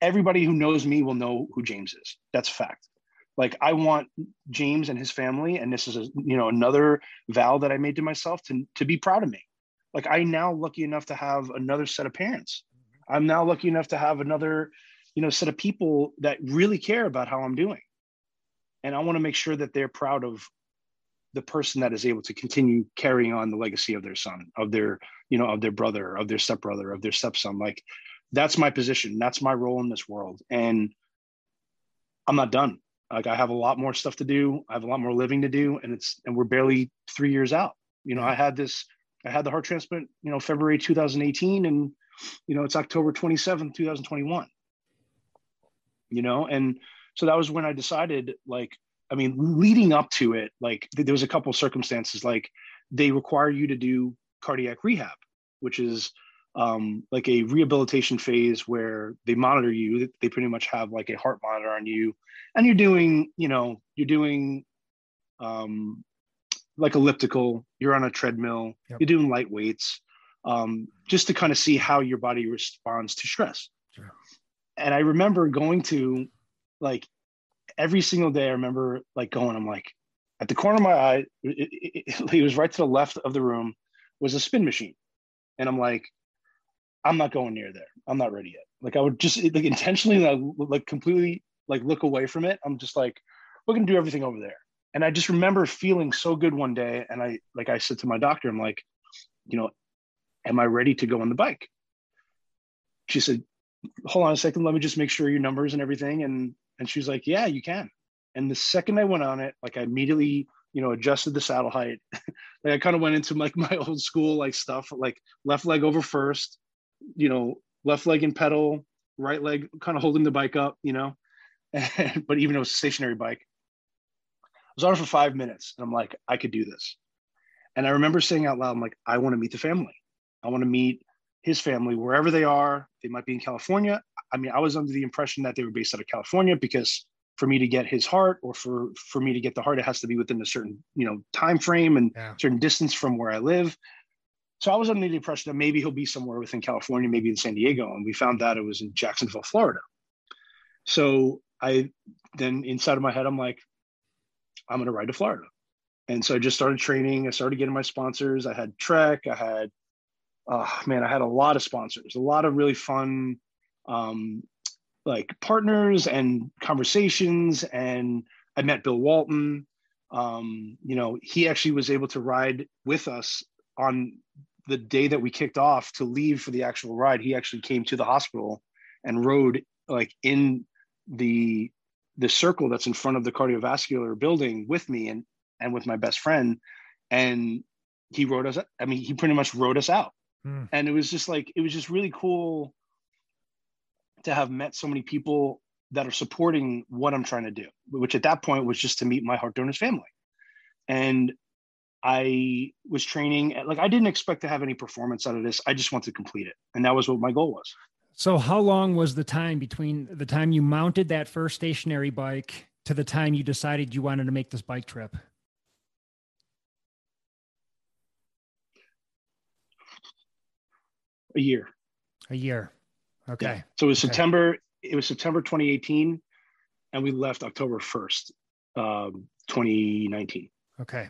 everybody who knows me will know who james is. That's a fact. Like i want james and his family and this is a you know another vow that i made to myself to, to be proud of me. Like i now lucky enough to have another set of parents. I'm now lucky enough to have another you know set of people that really care about how i'm doing. And i want to make sure that they're proud of the person that is able to continue carrying on the legacy of their son of their you know of their brother of their stepbrother of their stepson like that's my position that's my role in this world and i'm not done like I have a lot more stuff to do. I have a lot more living to do, and it's and we're barely three years out. You know, I had this, I had the heart transplant, you know, February 2018, and you know, it's October 27, 2021. You know, and so that was when I decided, like, I mean, leading up to it, like there was a couple of circumstances, like they require you to do cardiac rehab, which is um, like a rehabilitation phase where they monitor you. They pretty much have like a heart monitor on you, and you're doing, you know, you're doing um, like elliptical. You're on a treadmill. Yep. You're doing light weights, um, just to kind of see how your body responds to stress. Sure. And I remember going to like every single day. I remember like going. I'm like at the corner of my eye. It, it, it was right to the left of the room was a spin machine, and I'm like I'm not going near there. I'm not ready yet. Like I would just like intentionally like, like completely like look away from it. I'm just like, we're gonna do everything over there. And I just remember feeling so good one day. And I like I said to my doctor, I'm like, you know, am I ready to go on the bike? She said, hold on a second, let me just make sure your numbers and everything. And and she's like, yeah, you can. And the second I went on it, like I immediately, you know, adjusted the saddle height. *laughs* like I kind of went into like *laughs* my old school like stuff, like left leg over first, you know, left leg in pedal, right leg kind of holding the bike up, you know. *laughs* but even though it was a stationary bike, I was on it for five minutes, and I'm like, I could do this. And I remember saying out loud, I'm like, I want to meet the family. I want to meet his family wherever they are. They might be in California. I mean, I was under the impression that they were based out of California because for me to get his heart or for for me to get the heart, it has to be within a certain you know time frame and yeah. certain distance from where I live. So I was under the impression that maybe he'll be somewhere within California, maybe in San Diego, and we found that it was in Jacksonville, Florida. So I then inside of my head, I'm like, I'm going to ride to Florida. And so I just started training. I started getting my sponsors. I had Trek. I had, oh man, I had a lot of sponsors, a lot of really fun, um, like partners and conversations. And I met Bill Walton. Um, you know, he actually was able to ride with us on the day that we kicked off to leave for the actual ride. He actually came to the hospital and rode like in the the circle that's in front of the cardiovascular building with me and and with my best friend and he wrote us i mean he pretty much wrote us out mm. and it was just like it was just really cool to have met so many people that are supporting what i'm trying to do which at that point was just to meet my heart donors family and i was training like i didn't expect to have any performance out of this i just wanted to complete it and that was what my goal was so, how long was the time between the time you mounted that first stationary bike to the time you decided you wanted to make this bike trip? A year. A year. Okay. Yeah. So it was okay. September. It was September 2018, and we left October 1st, um, 2019. Okay.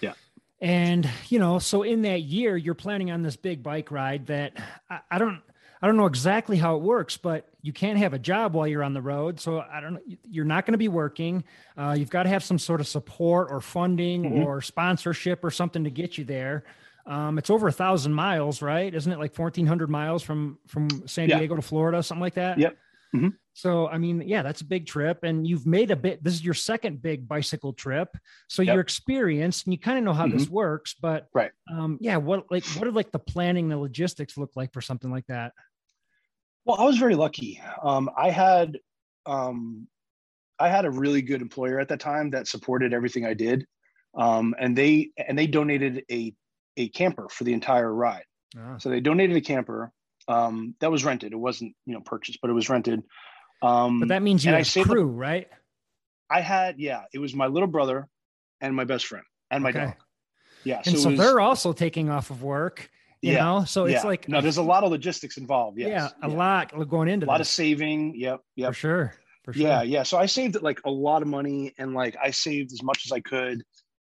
Yeah. And you know, so in that year, you're planning on this big bike ride that I, I don't I don't know exactly how it works, but you can't have a job while you're on the road. So I don't. You're not going to be working. Uh, you've got to have some sort of support or funding mm-hmm. or sponsorship or something to get you there. Um, it's over a thousand miles, right? Isn't it like 1400 miles from, from San Diego to Florida, something like that? Yep. Mm-hmm. So, I mean, yeah, that's a big trip. And you've made a bit, this is your second big bicycle trip. So yep. you're experienced and you kind of know how mm-hmm. this works. But, right. Um, yeah, what, like, what did like the planning, the logistics look like for something like that? Well, I was very lucky. Um, I had um, I had a really good employer at that time that supported everything I did, um, and they and they donated a a camper for the entire ride. Ah. So they donated a camper um, that was rented. It wasn't you know purchased, but it was rented. Um, but that means you had a crew, right? I had yeah. It was my little brother and my best friend and my okay. dog. Yeah, and so, so was, they're also taking off of work you yeah. know so it's like no there's a lot of logistics involved yes. yeah a yeah. lot going into a lot this. of saving yep yep for sure for sure yeah yeah so i saved like a lot of money and like i saved as much as i could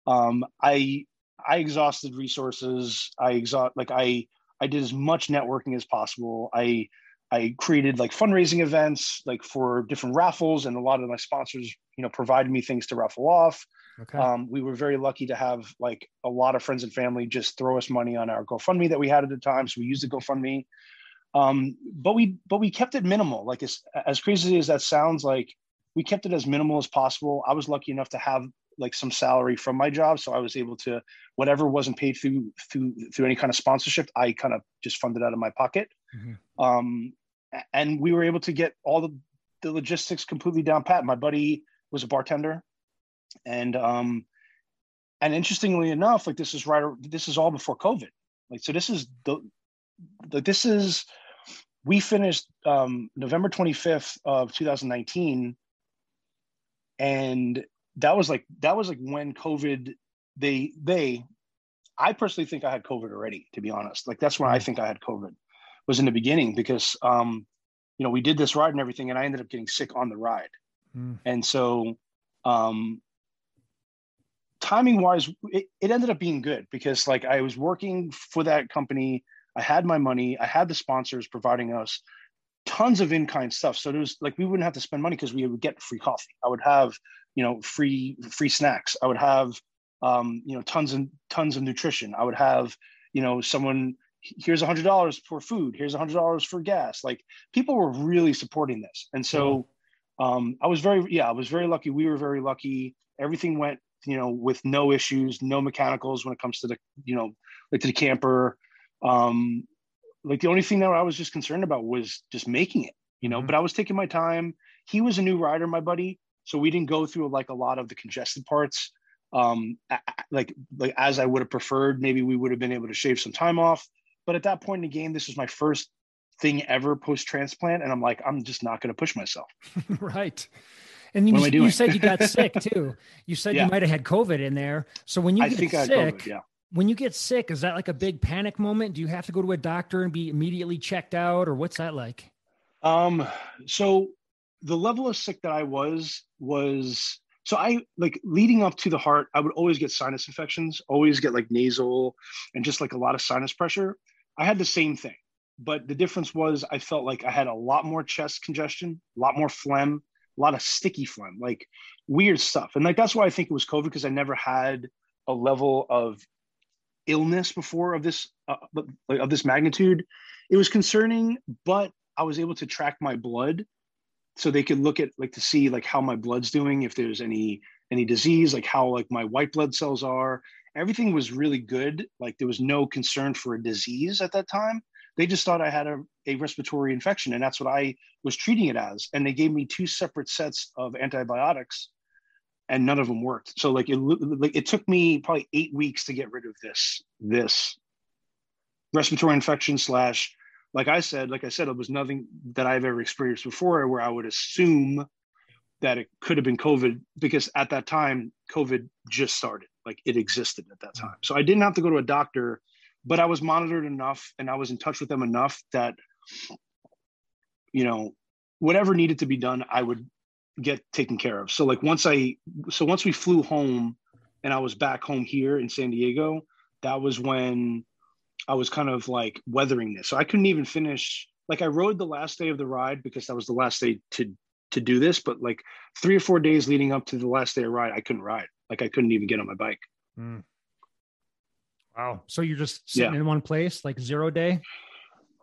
um i i exhausted resources i exhaust like i i did as much networking as possible i i created like fundraising events like for different raffles and a lot of my sponsors you know provided me things to raffle off Okay. Um, we were very lucky to have like a lot of friends and family just throw us money on our GoFundMe that we had at the time. So we used the GoFundMe. Um, but we but we kept it minimal. Like as as crazy as that sounds, like we kept it as minimal as possible. I was lucky enough to have like some salary from my job, so I was able to whatever wasn't paid through through through any kind of sponsorship, I kind of just funded out of my pocket. Mm-hmm. Um, and we were able to get all the the logistics completely down pat. My buddy was a bartender and um and interestingly enough like this is right this is all before covid like so this is the, the this is we finished um november 25th of 2019 and that was like that was like when covid they they i personally think i had covid already to be honest like that's when i mm. think i had covid was in the beginning because um you know we did this ride and everything and i ended up getting sick on the ride mm. and so um timing wise, it, it ended up being good because like I was working for that company. I had my money. I had the sponsors providing us tons of in-kind stuff. So it was like we wouldn't have to spend money because we would get free coffee. I would have, you know, free free snacks. I would have, um, you know, tons and tons of nutrition. I would have, you know, someone here's a hundred dollars for food. Here's a hundred dollars for gas. Like people were really supporting this. And so um, i was very yeah i was very lucky. We were very lucky. Everything went you know with no issues no mechanicals when it comes to the you know like to the camper. Um like the only thing that i was just concerned about was just making it you know mm-hmm. but i was taking my time. He was a new rider my buddy so we didn't go through like a lot of the congested parts. Um like like as i would have preferred maybe we would have been able to shave some time off. But at that point in the game this was my first thing ever post transplant and i'm like i'm just not going to push myself. *laughs* Right. And you, you said you got *laughs* sick too. You said yeah. you might have had covid in there. So when you I get sick COVID, yeah. when you get sick is that like a big panic moment? Do you have to go to a doctor and be immediately checked out or what's that like? Um so the level of sick that i was was so I like leading up to the heart, I would always get sinus infections, always get like nasal and just like a lot of sinus pressure. I had the same thing, but the difference was I felt like I had a lot more chest congestion, a lot more phlegm, a lot of sticky phlegm, like weird stuff. And like that's why I think it was COVID because I never had a level of illness before of this uh, of this magnitude. It was concerning, but I was able to track my blood so they could look at like to see like how my blood's doing if there's any any disease like how like my white blood cells are. Everything was really good. Like there was no concern for a disease at that time. They just thought i had a, a respiratory infection and that's what i was treating it as. And they gave me two separate sets of antibiotics and none of them worked. So like it like it took me probably eight weeks to get rid of this this respiratory infection slash like I said, like I said, it was nothing that I've ever experienced before where I would assume that it could have been COVID because at that time, COVID just started, like it existed at that time. So I didn't have to go to a doctor, but I was monitored enough and I was in touch with them enough that, you know, whatever needed to be done, I would get taken care of. So like once I, so once we flew home and I was back home here in San Diego, that was when I was kind of like weathering this. So I couldn't even finish. Like I rode the last day of the ride because that was the last day to to do this. But like three or four days leading up to the last day of ride, I couldn't ride. Like I couldn't even get on my bike. Mm. Wow. So you're just sitting yeah. in one place, like zero day.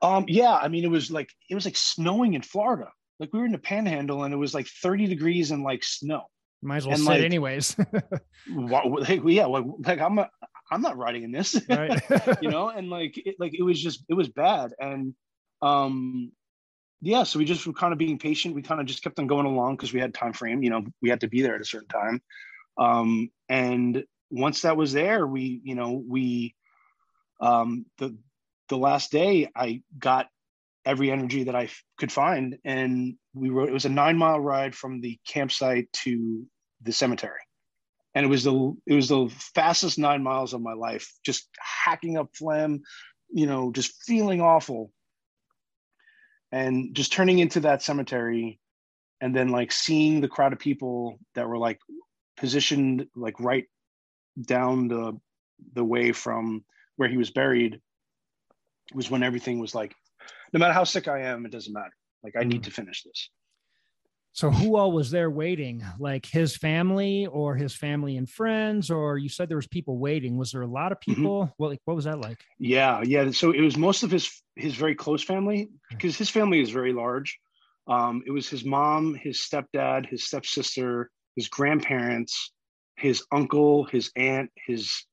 Um. Yeah. I mean, it was like it was like snowing in Florida. Like we were in the Panhandle, and it was like 30 degrees and like snow. Might as well and sit like, anyways. *laughs* yeah, like, like I'm a, I'm not riding in this, right. *laughs* you know, and like it, like it was just it was bad, and um, yeah, so we just were kind of being patient. We kind of just kept on going along because we had time frame, you know, we had to be there at a certain time, um, and once that was there, we you know we um, the the last day I got every energy that I f- could find, and we rode. It was a nine mile ride from the campsite to the cemetery and it was the it was the fastest nine miles of my life just hacking up phlegm you know just feeling awful. And just turning into that cemetery and then like seeing the crowd of people that were like positioned like right down the the way from where he was buried was when everything was like no matter how sick i am it doesn't matter. Like i need mm. to finish this so who all was there waiting? Like his family or his family and friends, or you said there was people waiting. Was there a lot of mm-hmm. people? Mm-hmm. What what was that like? Yeah, yeah. So it was most of his his very close family because his family is very large. Um, it was his mom, his stepdad, his stepsister, his grandparents, his uncle, his aunt, his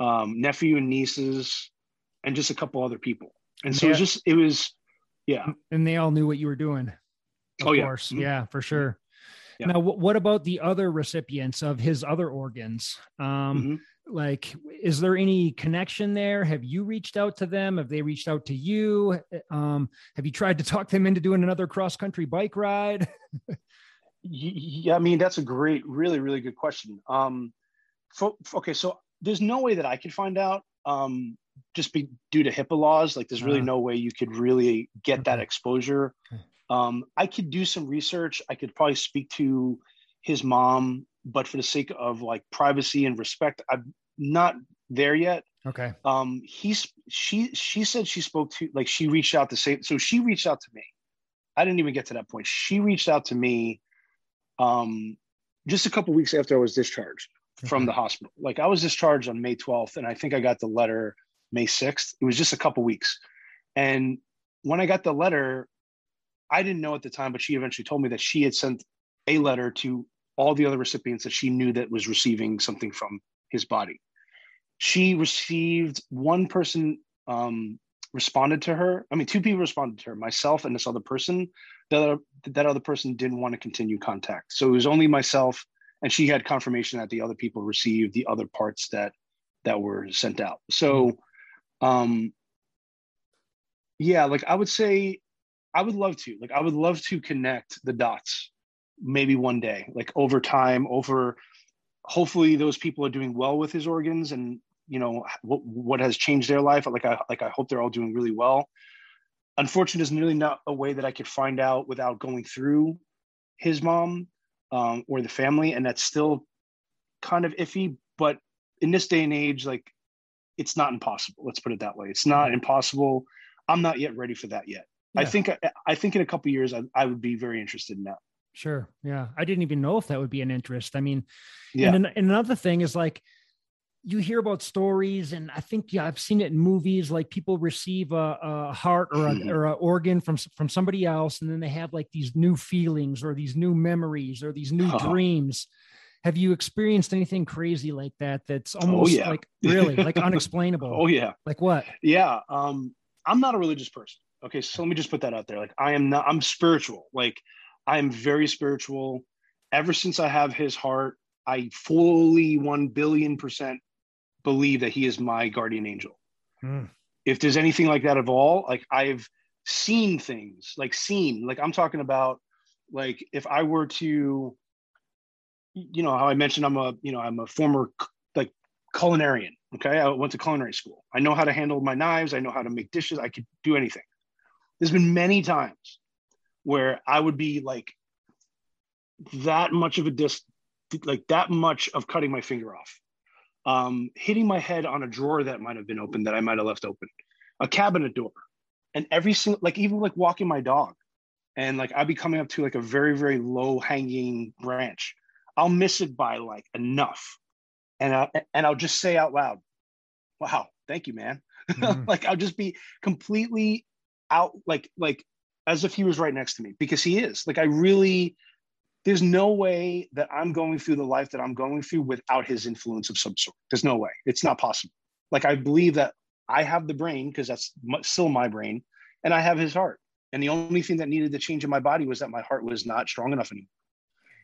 um, nephew and nieces, and just a couple other people. And so yeah. it was just it was yeah. And they all knew what you were doing oh, course. Yeah. yeah, for sure. Yeah. Now, w- what about the other recipients of his other organs? Um, mm-hmm. Like, is there any connection there? Have you reached out to them? Have they reached out to you? Um, have you tried to talk them into doing another cross country bike ride? *laughs* yeah, I mean, that's a great, really, really good question. Um, for, okay, so there's no way that I could find out. Um, just be due to HIPAA laws. Like, there's really uh, no way you could really get that exposure um, I could do some research. I could probably speak to his mom, but for the sake of like privacy and respect, I'm not there yet. Okay. Um, he's she she said she spoke to like she reached out to say so she reached out to me. I didn't even get to that point. She reached out to me um just a couple weeks after I was discharged from the hospital. Like I was discharged on May 12th, and I think I got the letter May 6th. It was just a couple weeks. And when I got the letter, I didn't know at the time, but she eventually told me that she had sent a letter to all the other recipients that she knew that was receiving something from his body. She received one person um, responded to her. I mean, two people responded to her, myself and this other person. The other, that other person didn't want to continue contact. So it was only myself, and she had confirmation that the other people received the other parts that that were sent out. So, um, yeah, like I would say, I would love to, like, I would love to connect the dots, maybe one day, like over time, over. Hopefully, those people are doing well with his organs, and you know what, what has changed their life. Like i like i hope they're all doing really well. Unfortunately there's really not a way that i could find out without going through his mom um, or the family and that's still kind of iffy but in this day and age like it's not impossible. Let's put it that way. It's not mm-hmm. impossible. I'm not yet ready for that yet yeah. i think I, I, think in a couple years I, I would be very interested in that sure yeah i didn't even know if that would be an interest i mean yeah. and, and another thing is like you hear about stories, and I think yeah, I've seen it in movies. Like people receive a, a heart or a, mm-hmm. or an organ from from somebody else, and then they have like these new feelings or these new memories or these new oh. dreams. Have you experienced anything crazy like that? That's oh, almost oh, yeah. like really like *laughs* unexplainable. oh yeah. Like what? Yeah. Um, I'm not a religious person. Okay, so let me just put that out there. Like I am not. I'm spiritual. Like I am very spiritual. Ever since I have His heart, I fully one billion percent believe that he is my guardian angel. Mm. If there's anything like that at all, like I've seen things, like seen, like I'm talking about, like if I were to, you know, how I mentioned I'm a, you know, I'm a former like culinarian. Okay, I went to culinary school. I know how to handle my knives. I know how to make dishes. I could do anything. There's been many times where I would be like that much of a dis, like that much of cutting my finger off um, hitting my head on a drawer that might have been open that I might have left open, a cabinet door, and every single like even like walking my dog, and like I'd be coming up to like a very very low hanging branch, I'll miss it by like enough, and I and I'll just say out loud, "Wow, thank you, man." *laughs* Mm-hmm. like I'll just be completely out like like as if he was right next to me because he is like I really there's no way that I'm going through the life that I'm going through without his influence of some sort. There's no way. It's not possible. Like I believe that I have the brain because that's still my brain, and I have his heart. And the only thing that needed to change in my body was that my heart was not strong enough anymore.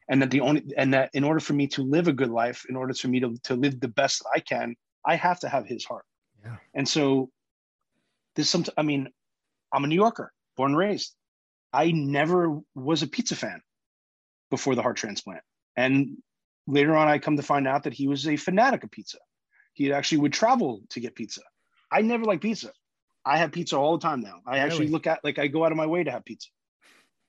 And that the only and that in order for me to live a good life, in order for me to, to live the best that I can, I have to have his heart. Yeah. And so there's some I mean, I'm a New Yorker, born and raised. I never was a pizza fan before the heart transplant. And later on, I come to find out that he was a fanatic of pizza. He actually would travel to get pizza. I never liked pizza. I have pizza all the time now. I actually look at like I go out of my way to have pizza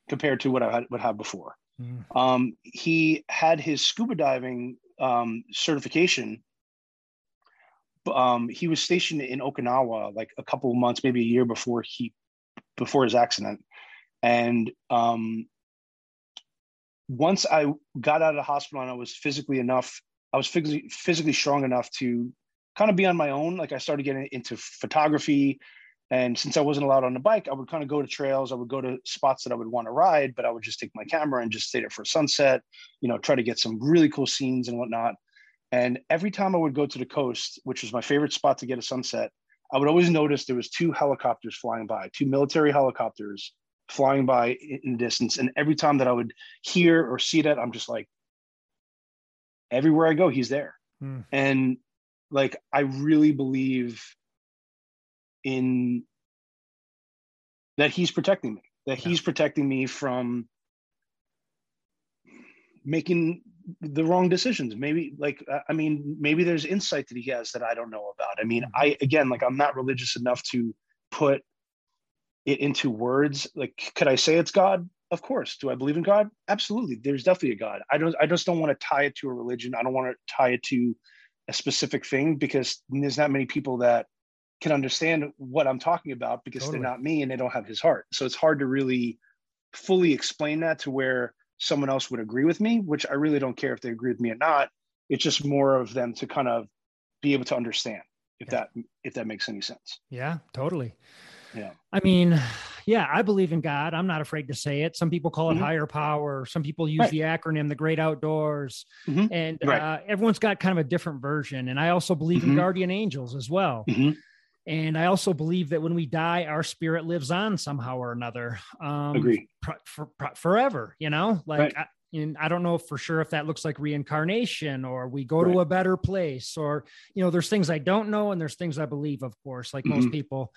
compared to what I had would have before. Mm. Um, he had his scuba diving um, certification. Um, he was stationed in Okinawa like a couple of months, maybe a year before he before his accident, and um, once I got out of the hospital and I was physically enough, I was physically physically strong enough to kind of be on my own. Like I started getting into photography. And since I wasn't allowed on the bike, I would kind of go to trails. I would go to spots that I would want to ride, but I would just take my camera and just stay there for sunset, you know, try to get some really cool scenes and whatnot. And every time I would go to the coast, which was my favorite spot to get a sunset, I would always notice there was two helicopters flying by, two military helicopters flying by in the distance. And every time that I would hear or see that, I'm just like, everywhere I go, he's there. Hmm. And like, I really believe in that he's protecting me, that yeah. he's protecting me from making the wrong decisions. Maybe like i mean maybe there's insight that he has that i don't know about. I mean mm-hmm. i again like i'm not religious enough to put it into words. Like could i say it's god? Of course. Do i believe in god? Absolutely. There's definitely a god. I don't i just don't want to tie it to a religion. I don't want to tie it to a specific thing because there's not many people that can understand what i'm talking about because totally. they're not me and they don't have his heart. So it's hard to really fully explain that to where someone else would agree with me which i really don't care if they agree with me or not it's just more of them to kind of be able to understand if yeah. that if that makes any sense. Yeah, totally. Yeah. I mean, yeah, I believe in God. I'm not afraid to say it. Some people call it mm-hmm. higher power. Some people use right. the acronym the great outdoors. Mm-hmm. And right. uh, everyone's got kind of a different version. And I also believe mm-hmm. in guardian angels as well. And I also believe that when we die, our spirit lives on somehow or another. Um, Agree. For, for, forever, you know, like right. I, and I don't know for sure if that looks like reincarnation or we go right. to a better place or, you know, there's things I don't know and there's things I believe, of course, like mm-hmm. most people.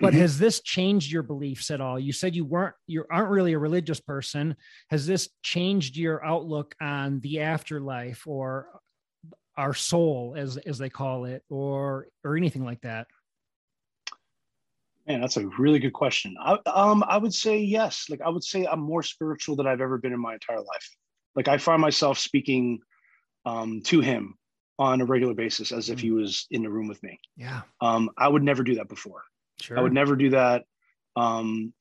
But mm-hmm. has this changed your beliefs at all? You said you weren't, you aren't really a religious person. Has this changed your outlook on the afterlife or our soul, as as they call it, or or anything like that? Man, that's a really good question. I, um, I would say yes. Like I would say I'm more spiritual than I've ever been in my entire life. Like I find myself speaking um, to him on a regular basis as if he mm. was in the room with me. Yeah. Um, I would never do that before. Sure. I would never do that. Um,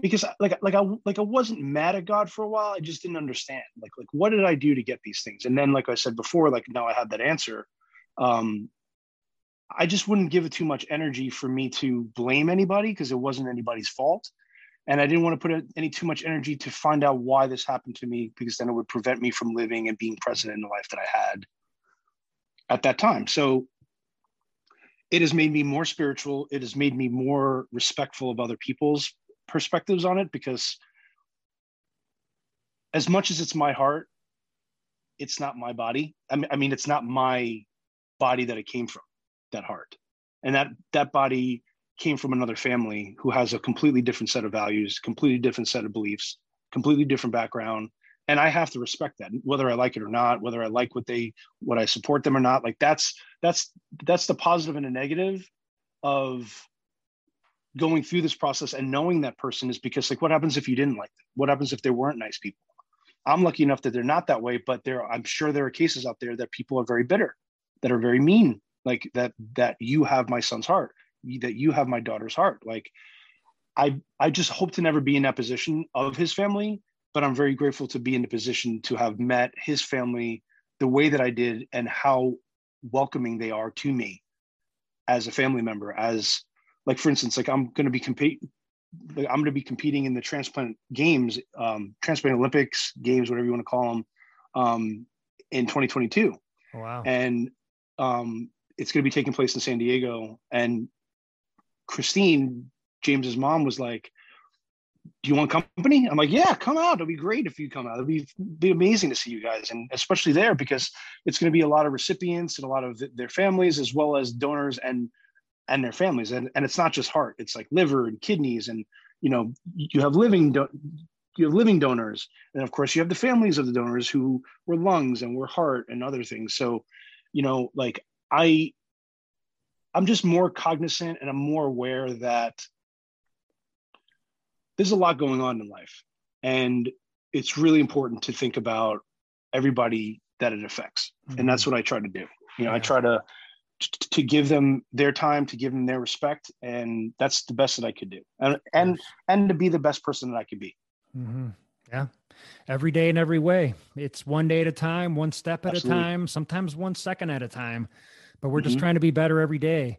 because like like I like I wasn't mad at God for a while. I just didn't understand. Like like what did I do to get these things? And then like I said before, like now I have that answer. Um, I just wouldn't give it too much energy for me to blame anybody because it wasn't anybody's fault. And I didn't want to put any too much energy to find out why this happened to me because then it would prevent me from living and being present in the life that I had at that time. So it has made me more spiritual. It has made me more respectful of other people's perspectives on it because as much as it's my heart, it's not my body. I mean, I mean, it's not my body that it came from that heart. And that that body came from another family who has a completely different set of values completely different set of beliefs completely different background. And i have to respect that whether i like it or not whether i like what they what i support them or not. Like that's that's that's the positive and the negative of going through this process and knowing that person is because like what happens if you didn't like them? What happens if they weren't nice people? I'm lucky enough that they're not that way but there i'm sure there are cases out there that people are very bitter that are very mean like that that you have my son's heart that you have my daughter's heart. Like i i just hope to never be in that position of his family but i'm very grateful to be in the position to have met his family the way that i did and how welcoming they are to me as a family member as like for instance like i'm going to be compete i'm going to be competing in the transplant games um, transplant olympics games whatever you want to call them um, in 2022 wow. And um, it's going to be taking place in San Diego. And Christine, James's mom, was like, "Do you want company?" I'm like, "Yeah, come out. It'll be great if you come out. It'll be be amazing to see you guys, and especially there because it's going to be a lot of recipients and a lot of their families as well as donors and and their families. And and it's not just heart; it's like liver and kidneys, and you know, you have living do- you have living donors, and of course, you have the families of the donors who were lungs and were heart and other things. So, you know, like I I'm just more cognizant and I'm more aware that there's a lot going on in life. And it's really important to think about everybody that it affects. Mm-hmm. And that's mm-hmm. what I try to do. You know, yeah. I try to to give them their time, to give them their respect, and that's the best that I could do, and and and to be the best person that I could be. Mm-hmm. Yeah, every day in every way. It's one day at a time, one step at Absolutely. a time, sometimes one second at a time but we're mm-hmm. just trying to be better every day.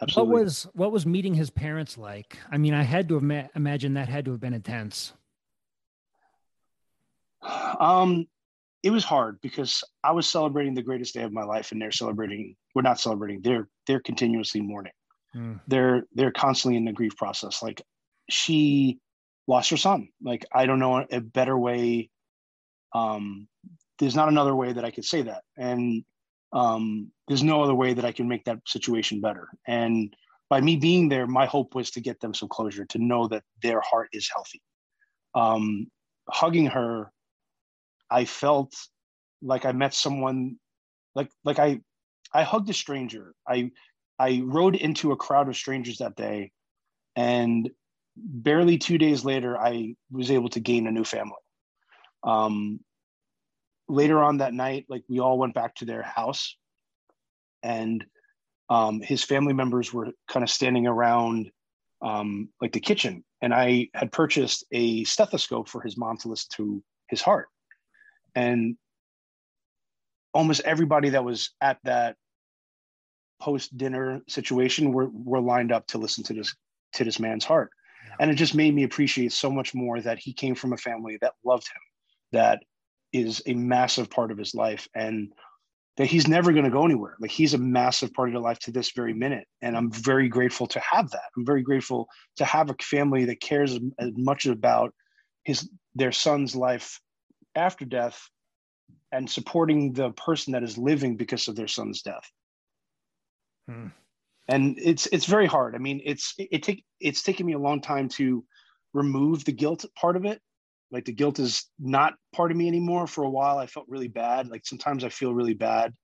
Absolutely. What was what was meeting his parents like? I mean, I had to ima- imagine that had to have been intense. Um, it was hard because I was celebrating the greatest day of my life, and they're celebrating. We're not celebrating. They're they're continuously mourning. Mm. They're they're constantly in the grief process. Like she lost her son. Like I don't know a better way. Um, there's not another way that I could say that. And um, there's no other way that I can make that situation better. And by me being there, my hope was to get them some closure, to know that their heart is healthy. Um, hugging her, I felt like I met someone, like like I, I hugged a stranger. I I rode into a crowd of strangers that day, and barely two days later, I was able to gain a new family. Um, later on that night, like we all went back to their house, and um, his family members were kind of standing around um, like the kitchen, and I had purchased a stethoscope for his mom to listen to his heart, and almost everybody that was at that post dinner situation we're, we're lined up to listen to this to this man's heart and it just made me appreciate so much more that he came from a family that loved him that is a massive part of his life and that he's never going to go anywhere. Like he's a massive part of your life to this very minute and i'm very grateful to have that. I'm very grateful to have a family that cares as much about his their son's life after death and supporting the person that is living because of their son's death. Hmm. And it's it's very hard. I mean it's it, it take it's taken me a long time to remove the guilt part of it. Like the guilt is not part of me anymore. For a while i felt really bad. Like sometimes i feel really bad.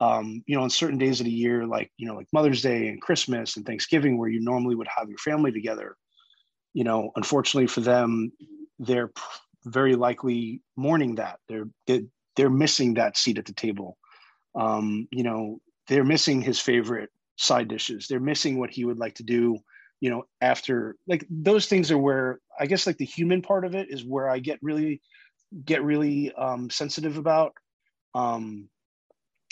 Um, you know on certain days of the year like you know like mother's day and christmas and thanksgiving where you normally would have your family together you know unfortunately for them they're very likely mourning that. They're they're missing that seat at the table. Um, you know they're missing his favorite side dishes. They're missing what he would like to do you know after like those things are where i guess like the human part of it is where i get really get really um sensitive about. Um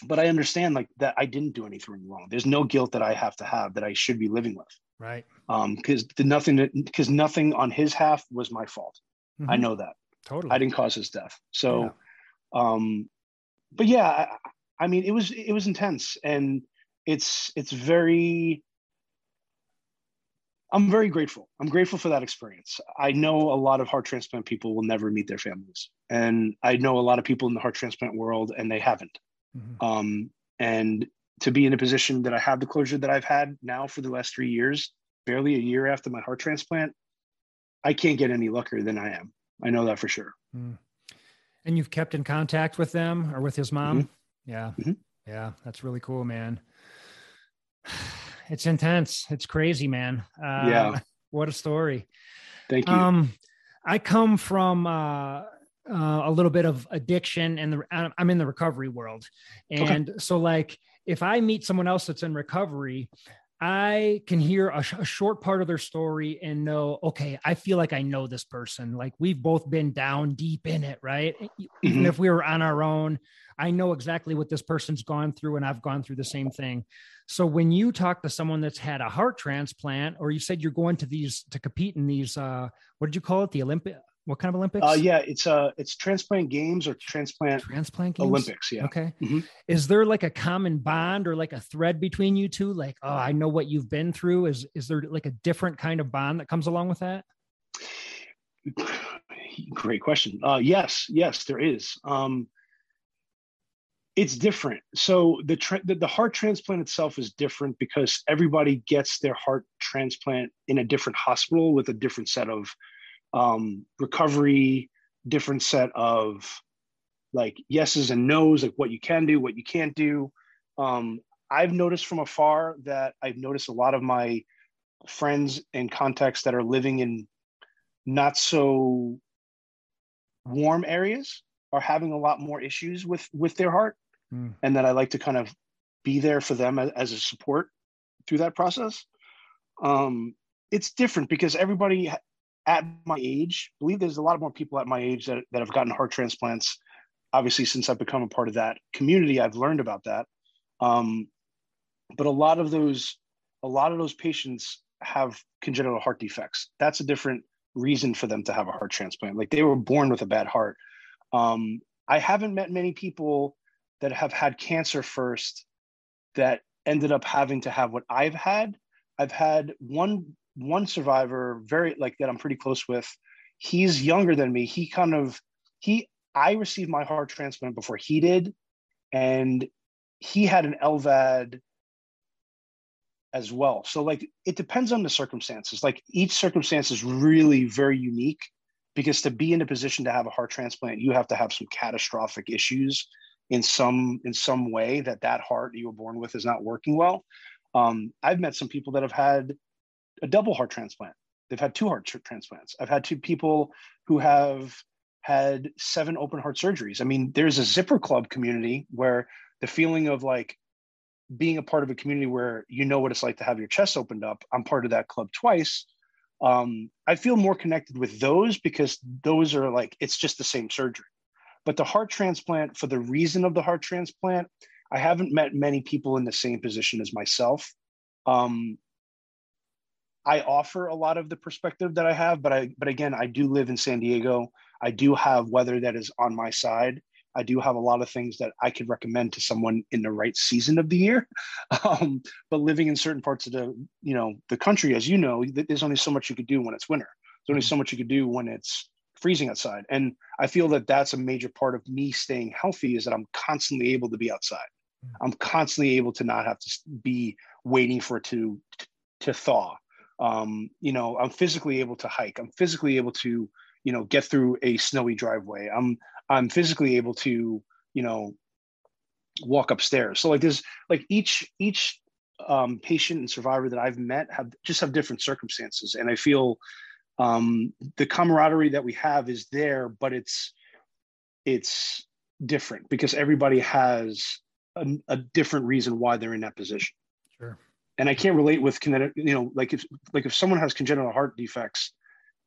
but i understand like that i didn't do anything wrong. There's no guilt that i have to have that i should be living with. Right. Um because the nothing because nothing on his half was my fault. Mm-hmm. i know that. Totally. I didn't cause his death. So yeah. um but yeah I, I mean it was it was intense. And it's it's very I'm very grateful. I'm grateful for that experience. I know a lot of heart transplant people will never meet their families, and I know a lot of people in the heart transplant world, and they haven't. Mm-hmm. Um, and to be in a position that I have the closure that I've had now for the last three years, barely a year after my heart transplant, I can't get any luckier than I am. I know that for sure. Mm. And you've kept in contact with them or with his mom? Mm-hmm. Yeah. Mm-hmm. Yeah. That's really cool, man it's intense. It's crazy, man. Uh, yeah. *laughs* What a story. Thank you. Um, I come from uh, uh, a little bit of addiction, and the, I'm in the recovery world, and okay. so like if I meet someone else that's in recovery, I can hear a, sh- a, short part of their story and know, okay, I feel like I know this person. Like we've both been down deep in it, right? Mm-hmm. Even if we were on our own, I know exactly what this person's gone through, and I've gone through the same thing. So when you talk to someone that's had a heart transplant, or you said you're going to these to compete in these, uh, what did you call it? The Olympic? What kind of Olympics? Uh, yeah, it's uh, it's transplant games or transplant transplant games? Olympics. Yeah. Okay. Mm-hmm. Is there like a common bond or like a thread between you two? Like, oh, I know what you've been through. Is is there like a different kind of bond that comes along with that? *sighs* Great question. Uh, yes, yes, there is. Um, it's different. So the, tra- the, the heart transplant itself is different because everybody gets their heart transplant in a different hospital with a different set of um, recovery, different set of like yeses and nos, like what you can do, what you can't do. Um, I've noticed from afar that I've noticed a lot of my friends and contacts that are living in not so warm areas are having a lot more issues with with their heart mm. and that I like to kind of be there for them as, as a support through that process. Um, it's different because everybody at my age, I believe there's a lot more people at my age that, that have gotten heart transplants. Obviously, since I've become a part of that community, I've learned about that. Um, but a lot of those, a lot of those patients have congenital heart defects. That's a different reason for them to have a heart transplant. Like they were born with a bad heart. Um, I haven't met many people that have had cancer first that ended up having to have what I've had. I've had one one survivor very like that I'm pretty close with. He's younger than me. He kind of he I received my heart transplant before he did and he had an LVAD as well. So like it depends on the circumstances. Like each circumstance is really very unique because to be in a position to have a heart transplant, you have to have some catastrophic issues in some in some way that that heart you were born with is not working well. Um, I've met some people that have had a double heart transplant. They've had two heart transplants. I've had two people who have had seven open heart surgeries. I mean, there's a zipper club community where the feeling of like being a part of a community where you know what it's like to have your chest opened up. I'm part of that club twice. Um, I feel more connected with those because those are like it's just the same surgery. But the heart transplant, for the reason of the heart transplant, I haven't met many people in the same position as myself. Um, I offer a lot of the perspective that I have, but I but again, I do live in San Diego. I do have weather that is on my side. I do have a lot of things that I could recommend to someone in the right season of the year. *laughs* Um, but living in certain parts of the you know the country, as you know, there's only so much you could do when it's winter. There's only so much you could do when it's freezing outside. And I feel that that's a major part of me staying healthy is that I'm constantly able to be outside. Mm. I'm constantly able to not have to be waiting for it to to thaw. Um, you know, I'm physically able to hike. I'm physically able to, you know, get through a snowy driveway. I'm I'm physically able to, you know, walk upstairs. So like there's like each each um, patient and survivor that I've met have just have different circumstances, and I feel um, the camaraderie that we have is there, but it's it's different because everybody has a, a, different reason why they're in that position. Sure. And I can't relate with kinetic, you know, like if like if someone has congenital heart defects,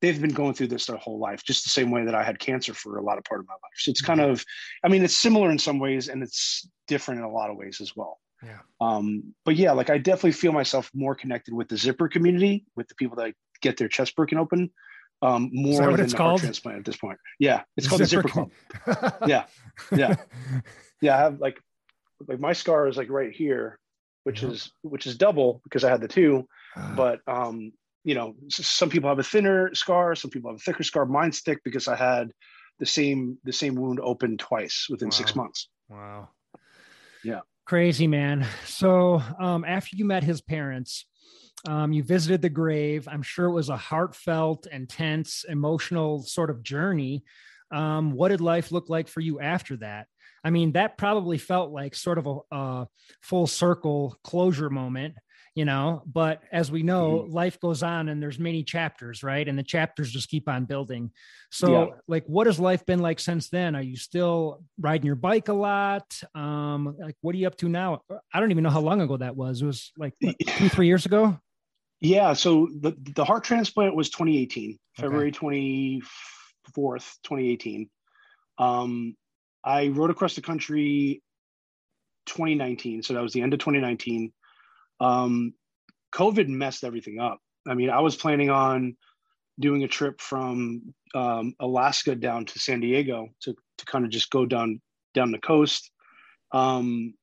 they've been going through this their whole life, just the same way that I had cancer for a lot of part of my life. So it's kind mm-hmm. of, I mean, it's similar in some ways and it's different in a lot of ways as well. Yeah. Um, but yeah, like I definitely feel myself more connected with the zipper community, with the people that get their chest broken open, um, more than it's the called? heart transplant at this point. Yeah, it's called zipper the Zipper Club. yeah, yeah, *laughs* yeah. I have like like my scar is like right here, which yeah. is which is double because I had the two, uh. but um, you know, some people have a thinner scar, some people have a thicker scar. Mine's thick because I had the same the same wound open twice within wow. six months. Wow. Yeah. Crazy man. So um, after you met his parents, um, you visited the grave. I'm sure it was a heartfelt, intense, emotional sort of journey. Um, what did life look like for you after that? I mean, that probably felt like sort of a, a full circle closure moment you know? But as we know mm-hmm. life goes on and there's many chapters right? And the chapters just keep on building. So yeah. like what has life been like since then? Are you still riding your bike a lot? Um like what are you up to now? I don't even know how long ago that was. It was like what, *clears throat* two three years ago? Yeah so the, the heart transplant was 2018 okay. february 24th 2018 um i rode across the country 2019 so that was the end of 2019 um, COVID messed everything up. I mean, I was planning on doing a trip from um, Alaska down to San Diego to to kind of just go down down the coast. Um,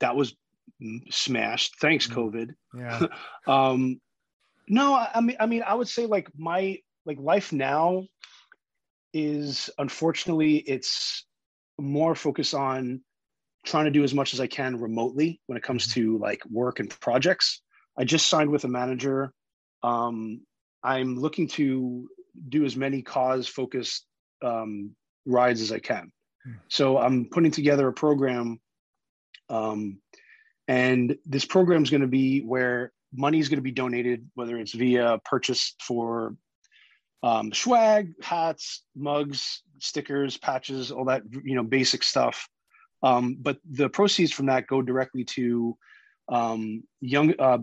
that was smashed. Thanks, mm. COVID. Yeah. *laughs* um, no, I mean, I mean, I would say like my like life now is unfortunately it's more focused on trying to do as much as I can remotely when it comes mm-hmm. to like work and projects. I just signed with a manager. Um, I'm looking to do as many cause focused um, rides as I can. Hmm. So I'm putting together a program. Um, and this program is going to be where money is going to be donated, whether it's via purchase for um, swag, hats, mugs, stickers, patches, all that, you know, basic stuff. Um, but the proceeds from that go directly to um, young, uh,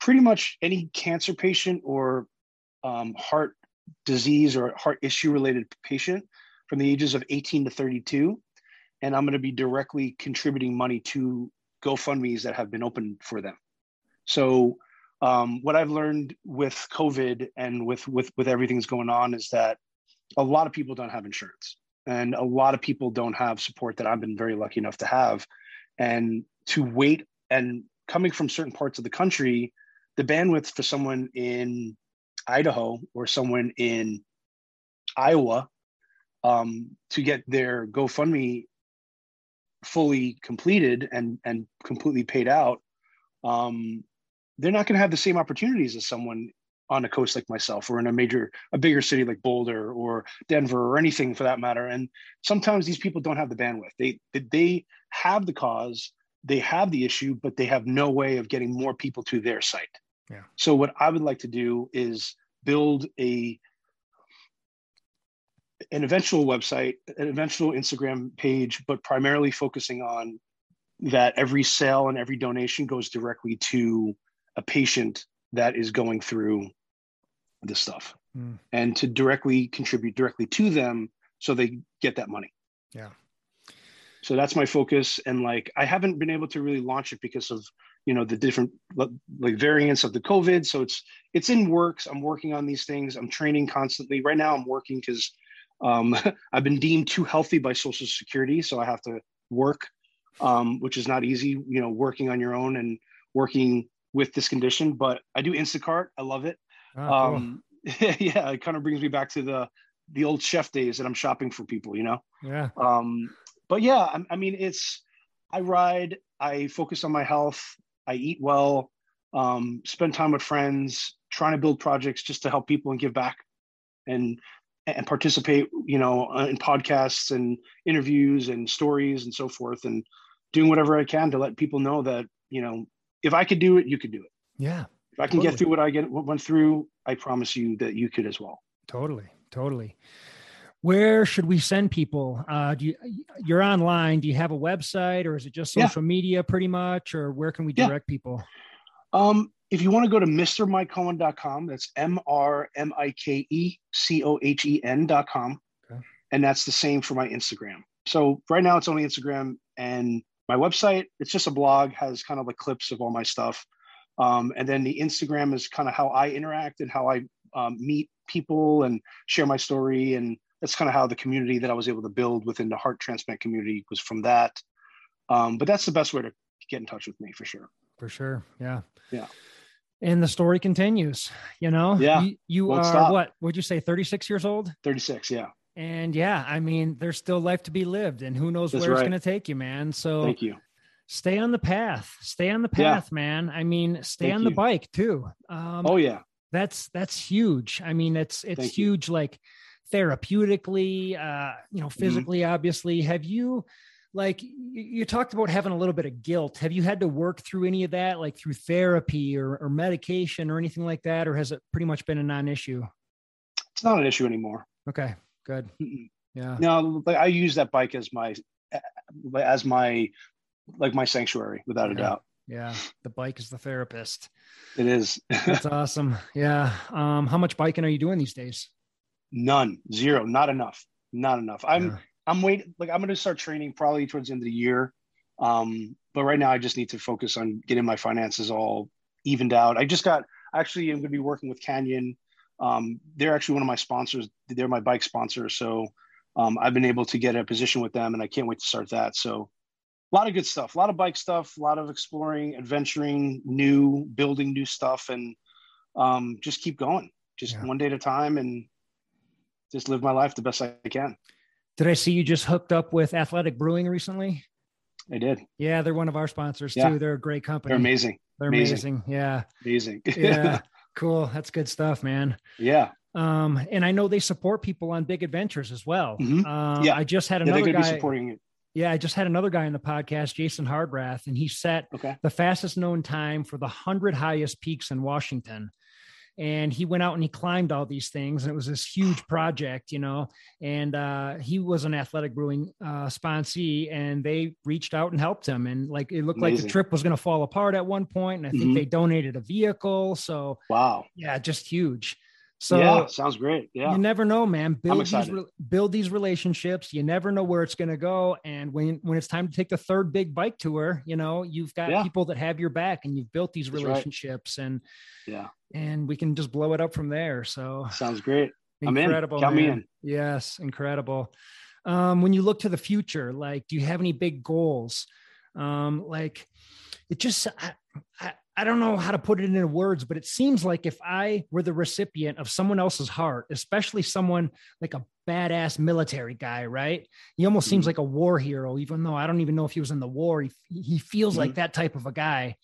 pretty much any cancer patient or um, heart disease or heart issue related patient from the ages of 18 to 32. And I'm going to be directly contributing money to GoFundMe's that have been opened for them. So um, what I've learned with COVID and with with with everything that's going on is that a lot of people don't have insurance and a lot of people don't have support that I've been very lucky enough to have. And to wait and coming from certain parts of the country, the bandwidth for someone in Idaho or someone in Iowa um, to get their GoFundMe fully completed and and completely paid out, um, they're not going to have the same opportunities as someone on a coast like myself or in a major a bigger city like boulder or denver or anything for that matter. And sometimes these people don't have the bandwidth. They they have the cause they have the issue but they have no way of getting more people to their site. Yeah. so what i would like to do is build a an eventual website an eventual instagram page but primarily focusing on that every sale and every donation goes directly to a patient that is going through this stuff mm. and to directly contribute directly to them so they get that money. Yeah. So that's my focus. And like, I haven't been able to really launch it because of, you know, the different like variants of the COVID. So it's, it's in works. I'm working on these things. I'm training constantly right now. I'm working because um, *laughs* I've been deemed too healthy by social security. So I have to work, um, which is not easy, you know, working on your own and working with this condition, but I do Instacart. I love it. Oh, cool. um, *laughs* yeah, it kind of brings me back to the the old chef days that I'm shopping for people, you know. Yeah. Um, but yeah, I, I mean, it's I ride, I focus on my health, I eat well, um, spend time with friends, trying to build projects just to help people and give back, and and participate, you know, uh, in podcasts and interviews and stories and so forth, and doing whatever I can to let people know that you know if I could do it, you could do it. Yeah. If I can totally. get through what I get went through, I promise you that you could as well. Totally, totally. Where should we send people? Uh, do you you're online? Do you have a website, or is it just social yeah. media, pretty much, or where can we direct yeah. people? Um, if you want to go to mrmikecohen.com, that's M R M I K E C O H E N.com. Okay. And that's the same for my Instagram. So right now it's only Instagram and my website. It's just a blog, has kind of like clips of all my stuff. Um, and then the Instagram is kind of how I interact and how I um, meet people and share my story. And that's kind of how the community that I was able to build within the heart transplant community was from that. Um, but that's the best way to get in touch with me for sure. For sure. Yeah. Yeah. And the story continues, you know, yeah, you, you are stop. what, would you say 36 years old? 36. Yeah. And yeah, I mean, there's still life to be lived and who knows That's where right. it's going to take you, man. So thank you stay on the path stay on the path yeah. man i mean stay Thank on the bike too um, oh yeah that's that's huge i mean it's it's Thank huge you. like therapeutically uh you know mm-hmm. physically mm-hmm. obviously have you like you talked about having a little bit of guilt have you had to work through any of that like through therapy or, or medication or anything like that or has it pretty much been a non-issue it's not an issue anymore okay good yeah no like i use that bike as my as my like my sanctuary without yeah. a doubt. Yeah, the bike is the therapist. It is. That's *laughs* awesome. Yeah. Um, how much biking are you doing these days? None, zero, not enough, not enough. I'm yeah. I'm waiting. Like I'm going to start training probably towards the end of the year. Um, but right now I just need to focus on getting my finances all evened out. I just got actually I'm going to be working with Canyon. Um, they're actually one of my sponsors. They're my bike sponsor. So um, I've been able to get a position with them, and I can't wait to start that. So a lot of good stuff, a lot of bike stuff, a lot of exploring, adventuring, new, building new stuff, and um, just keep going, just yeah. one day at a time, and just live my life the best I can. Did I see you just hooked up with Athletic Brewing recently? I did. Yeah, they're one of our sponsors yeah. too. They're a great company. They're amazing. They're amazing. amazing. Yeah. Amazing. *laughs* yeah. Cool. That's good stuff, man. Yeah. Um, and I know they support people on big adventures as well. Mm-hmm. Um, yeah. I just had another yeah, guy supporting it. Yeah, I just had another guy in the podcast, Jason Hardrath, and he set okay. the fastest known time for the 100 highest peaks in Washington. And he went out and he climbed all these things, and it was this huge project, you know. And uh, he was an athletic brewing uh, sponsee, and they reached out and helped him. And like it looked Amazing. like the trip was going to fall apart at one point, and I think mm-hmm. they donated a vehicle. So wow, yeah, just huge. So yeah, sounds great. Yeah, you never know, man. Build these build these relationships. You never know where it's going to go, and when when it's time to take the third big bike tour, you know you've got yeah. people that have your back, and you've built these That's relationships, right. and yeah, and we can just blow it up from there. So sounds great. Incredible, I'm in. Count man. me in. Yes, incredible. Um, when you look to the future, like, do you have any big goals? Um, like, it just I, I, I don't know how to put it into words, but it seems like if I were the recipient of someone else's heart, especially someone like a badass military guy, right? He almost mm-hmm. seems like a war hero, even though I don't even know if he was in the war. He, he feels mm-hmm. like that type of a guy.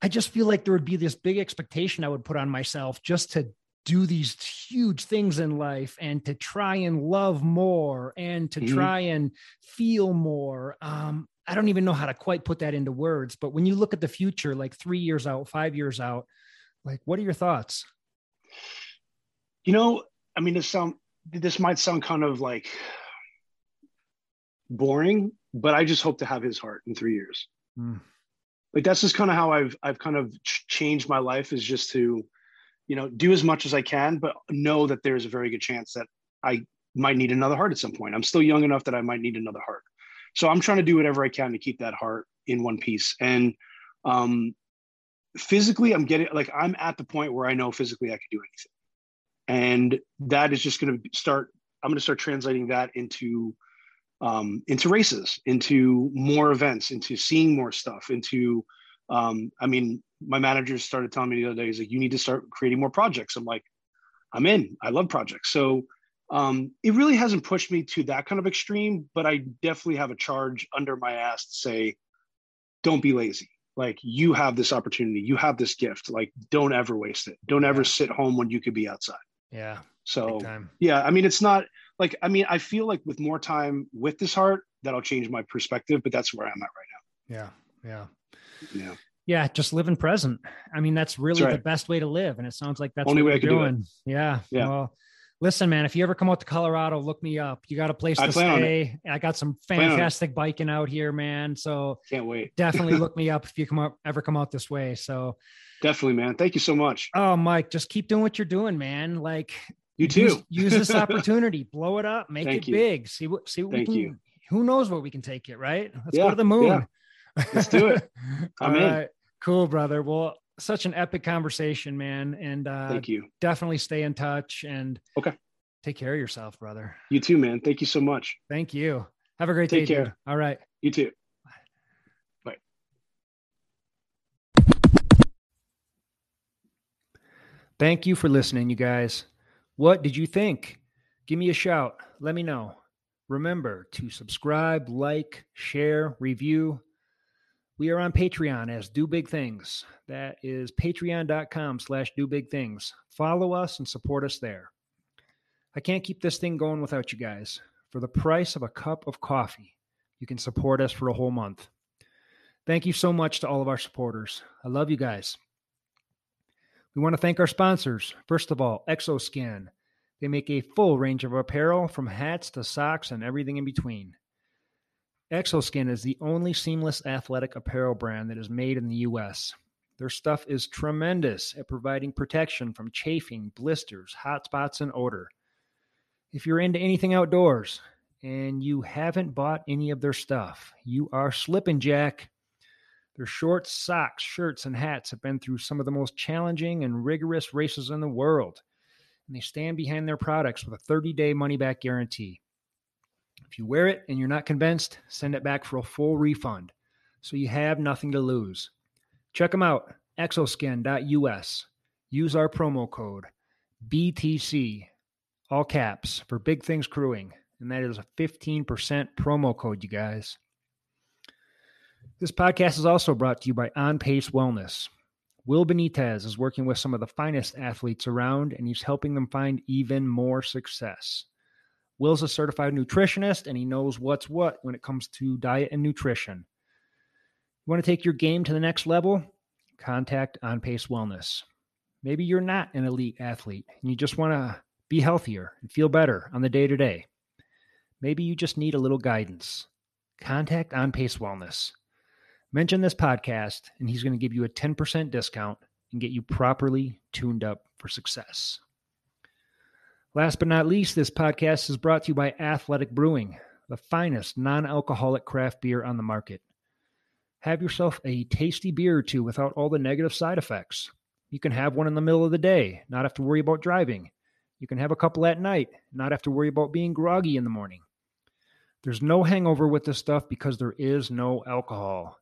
I just feel like there would be this big expectation I would put on myself just to do these huge things in life and to try and love more and to mm-hmm. try and feel more. Um, I don't even know how to quite put that into words, but when you look at the future, like three years out, five years out, like what are your thoughts? You know, I mean, this sound this might sound kind of like boring, but I just hope to have his heart in three years. Mm. Like that's just kind of how I've I've kind of changed my life is just to, you know, do as much as I can, but know that there's a very good chance that I might need another heart at some point. I'm still young enough that I might need another heart So I'm trying to do whatever I can to keep that heart in one piece. And um, physically, I'm getting like I'm at the point where I know physically I can do anything, and that is just going to start. I'm going to start translating that into um, into races, into more events, into seeing more stuff, into um, I mean, my manager started telling me the other day, he's like, you need to start creating more projects. I'm like, I'm in. I love projects. So um, it really hasn't pushed me to that kind of extreme, but I definitely have a charge under my ass to say, don't be lazy. Like you have this opportunity, you have this gift. Like don't ever waste it. Don't ever sit home when you could be outside. Yeah. So yeah, I mean, it's not like I mean, I feel like with more time with this heart, that'll change my perspective. But that's where I'm at right now. Yeah. Yeah. Yeah. Yeah, just living present. I mean, that's really that's right. the best way to live, and it sounds like that's only way I can doing. do it. Yeah. Yeah. Well, listen, man, if you ever come out to Colorado, look me up. You got a place to stay. I got some fantastic biking out here, man. So can't wait. *laughs* definitely look me up if you come up ever come out this way. So definitely, man. Thank you so much. Oh, Mike, just keep doing what you're doing, man. Like you too. Use, use this *laughs* opportunity, blow it up, make Thank it you. big. See what see what Thank we can, you. Who knows what we can take it, right? Let's Yeah, go to the moon. yeah. Let's do it. *laughs* I'm All in. right. Cool, brother. Well, such an epic conversation, man. And uh Thank you. definitely stay in touch and Okay. take care of yourself, brother. You too, man. Thank you so much. Thank you. Have a great Take day. care. dude. All right. You too. Bye. Thank you for listening, you guys. What did you think? Give me a shout. Let me know. Remember to subscribe, like, share, review. We are on Patreon as Do Big Things. That is patreon.com slash do big things. Follow us and support us there. I can't keep this thing going without you guys. For the price of a cup of coffee, you can support us for a whole month. Thank you so much to all of our supporters. I love you guys. We want to thank our sponsors. First of all, Exoskin. They make a full range of apparel from hats to socks and everything in between. Exoskin is the only seamless athletic apparel brand that is made in the U.S. Their stuff is tremendous at providing protection from chafing, blisters, hot spots, and odor. If you're into anything outdoors and you haven't bought any of their stuff, you are slipping, Jack. Their shorts, socks, shirts, and hats have been through some of the most challenging and rigorous races in the world, and they stand behind their products with a 30 day money back guarantee. If you wear it and you're not convinced, send it back for a full refund so you have nothing to lose. Check them out, exoskin.us. Use our promo code BTC, all caps, for Big Things Crewing, and that is a 15% promo code, you guys. This podcast is also brought to you by On Pace Wellness. Will Benitez is working with some of the finest athletes around, and he's helping them find even more success. Will's a certified nutritionist, and he knows what's what when it comes to diet and nutrition. You want to take your game to the next level? Contact On Pace Wellness. Maybe you're not an elite athlete and you just want to be healthier and feel better on the day to day. Maybe you just need a little guidance. Contact On Pace Wellness. Mention this podcast, and he's going to give you a 10% discount and get you properly tuned up for success. Last but not least, this podcast is brought to you by Athletic Brewing, the finest non alcoholic craft beer on the market. Have yourself a tasty beer or two without all the negative side effects. You can have one in the middle of the day, not have to worry about driving. You can have a couple at night, not have to worry about being groggy in the morning. There's no hangover with this stuff because there is no alcohol.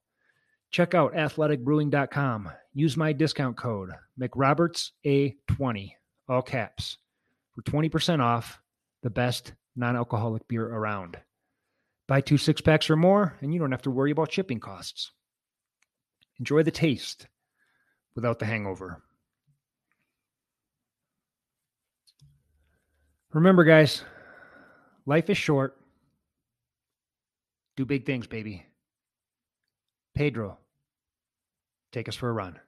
Check out athleticbrewing.com. Use my discount code McRobertsA20, all caps, for 20% off the best non alcoholic beer around. Buy two six packs or more, and you don't have to worry about shipping costs. Enjoy the taste without the hangover. Remember, guys, life is short. Do big things, baby. Pedro, take us for a run.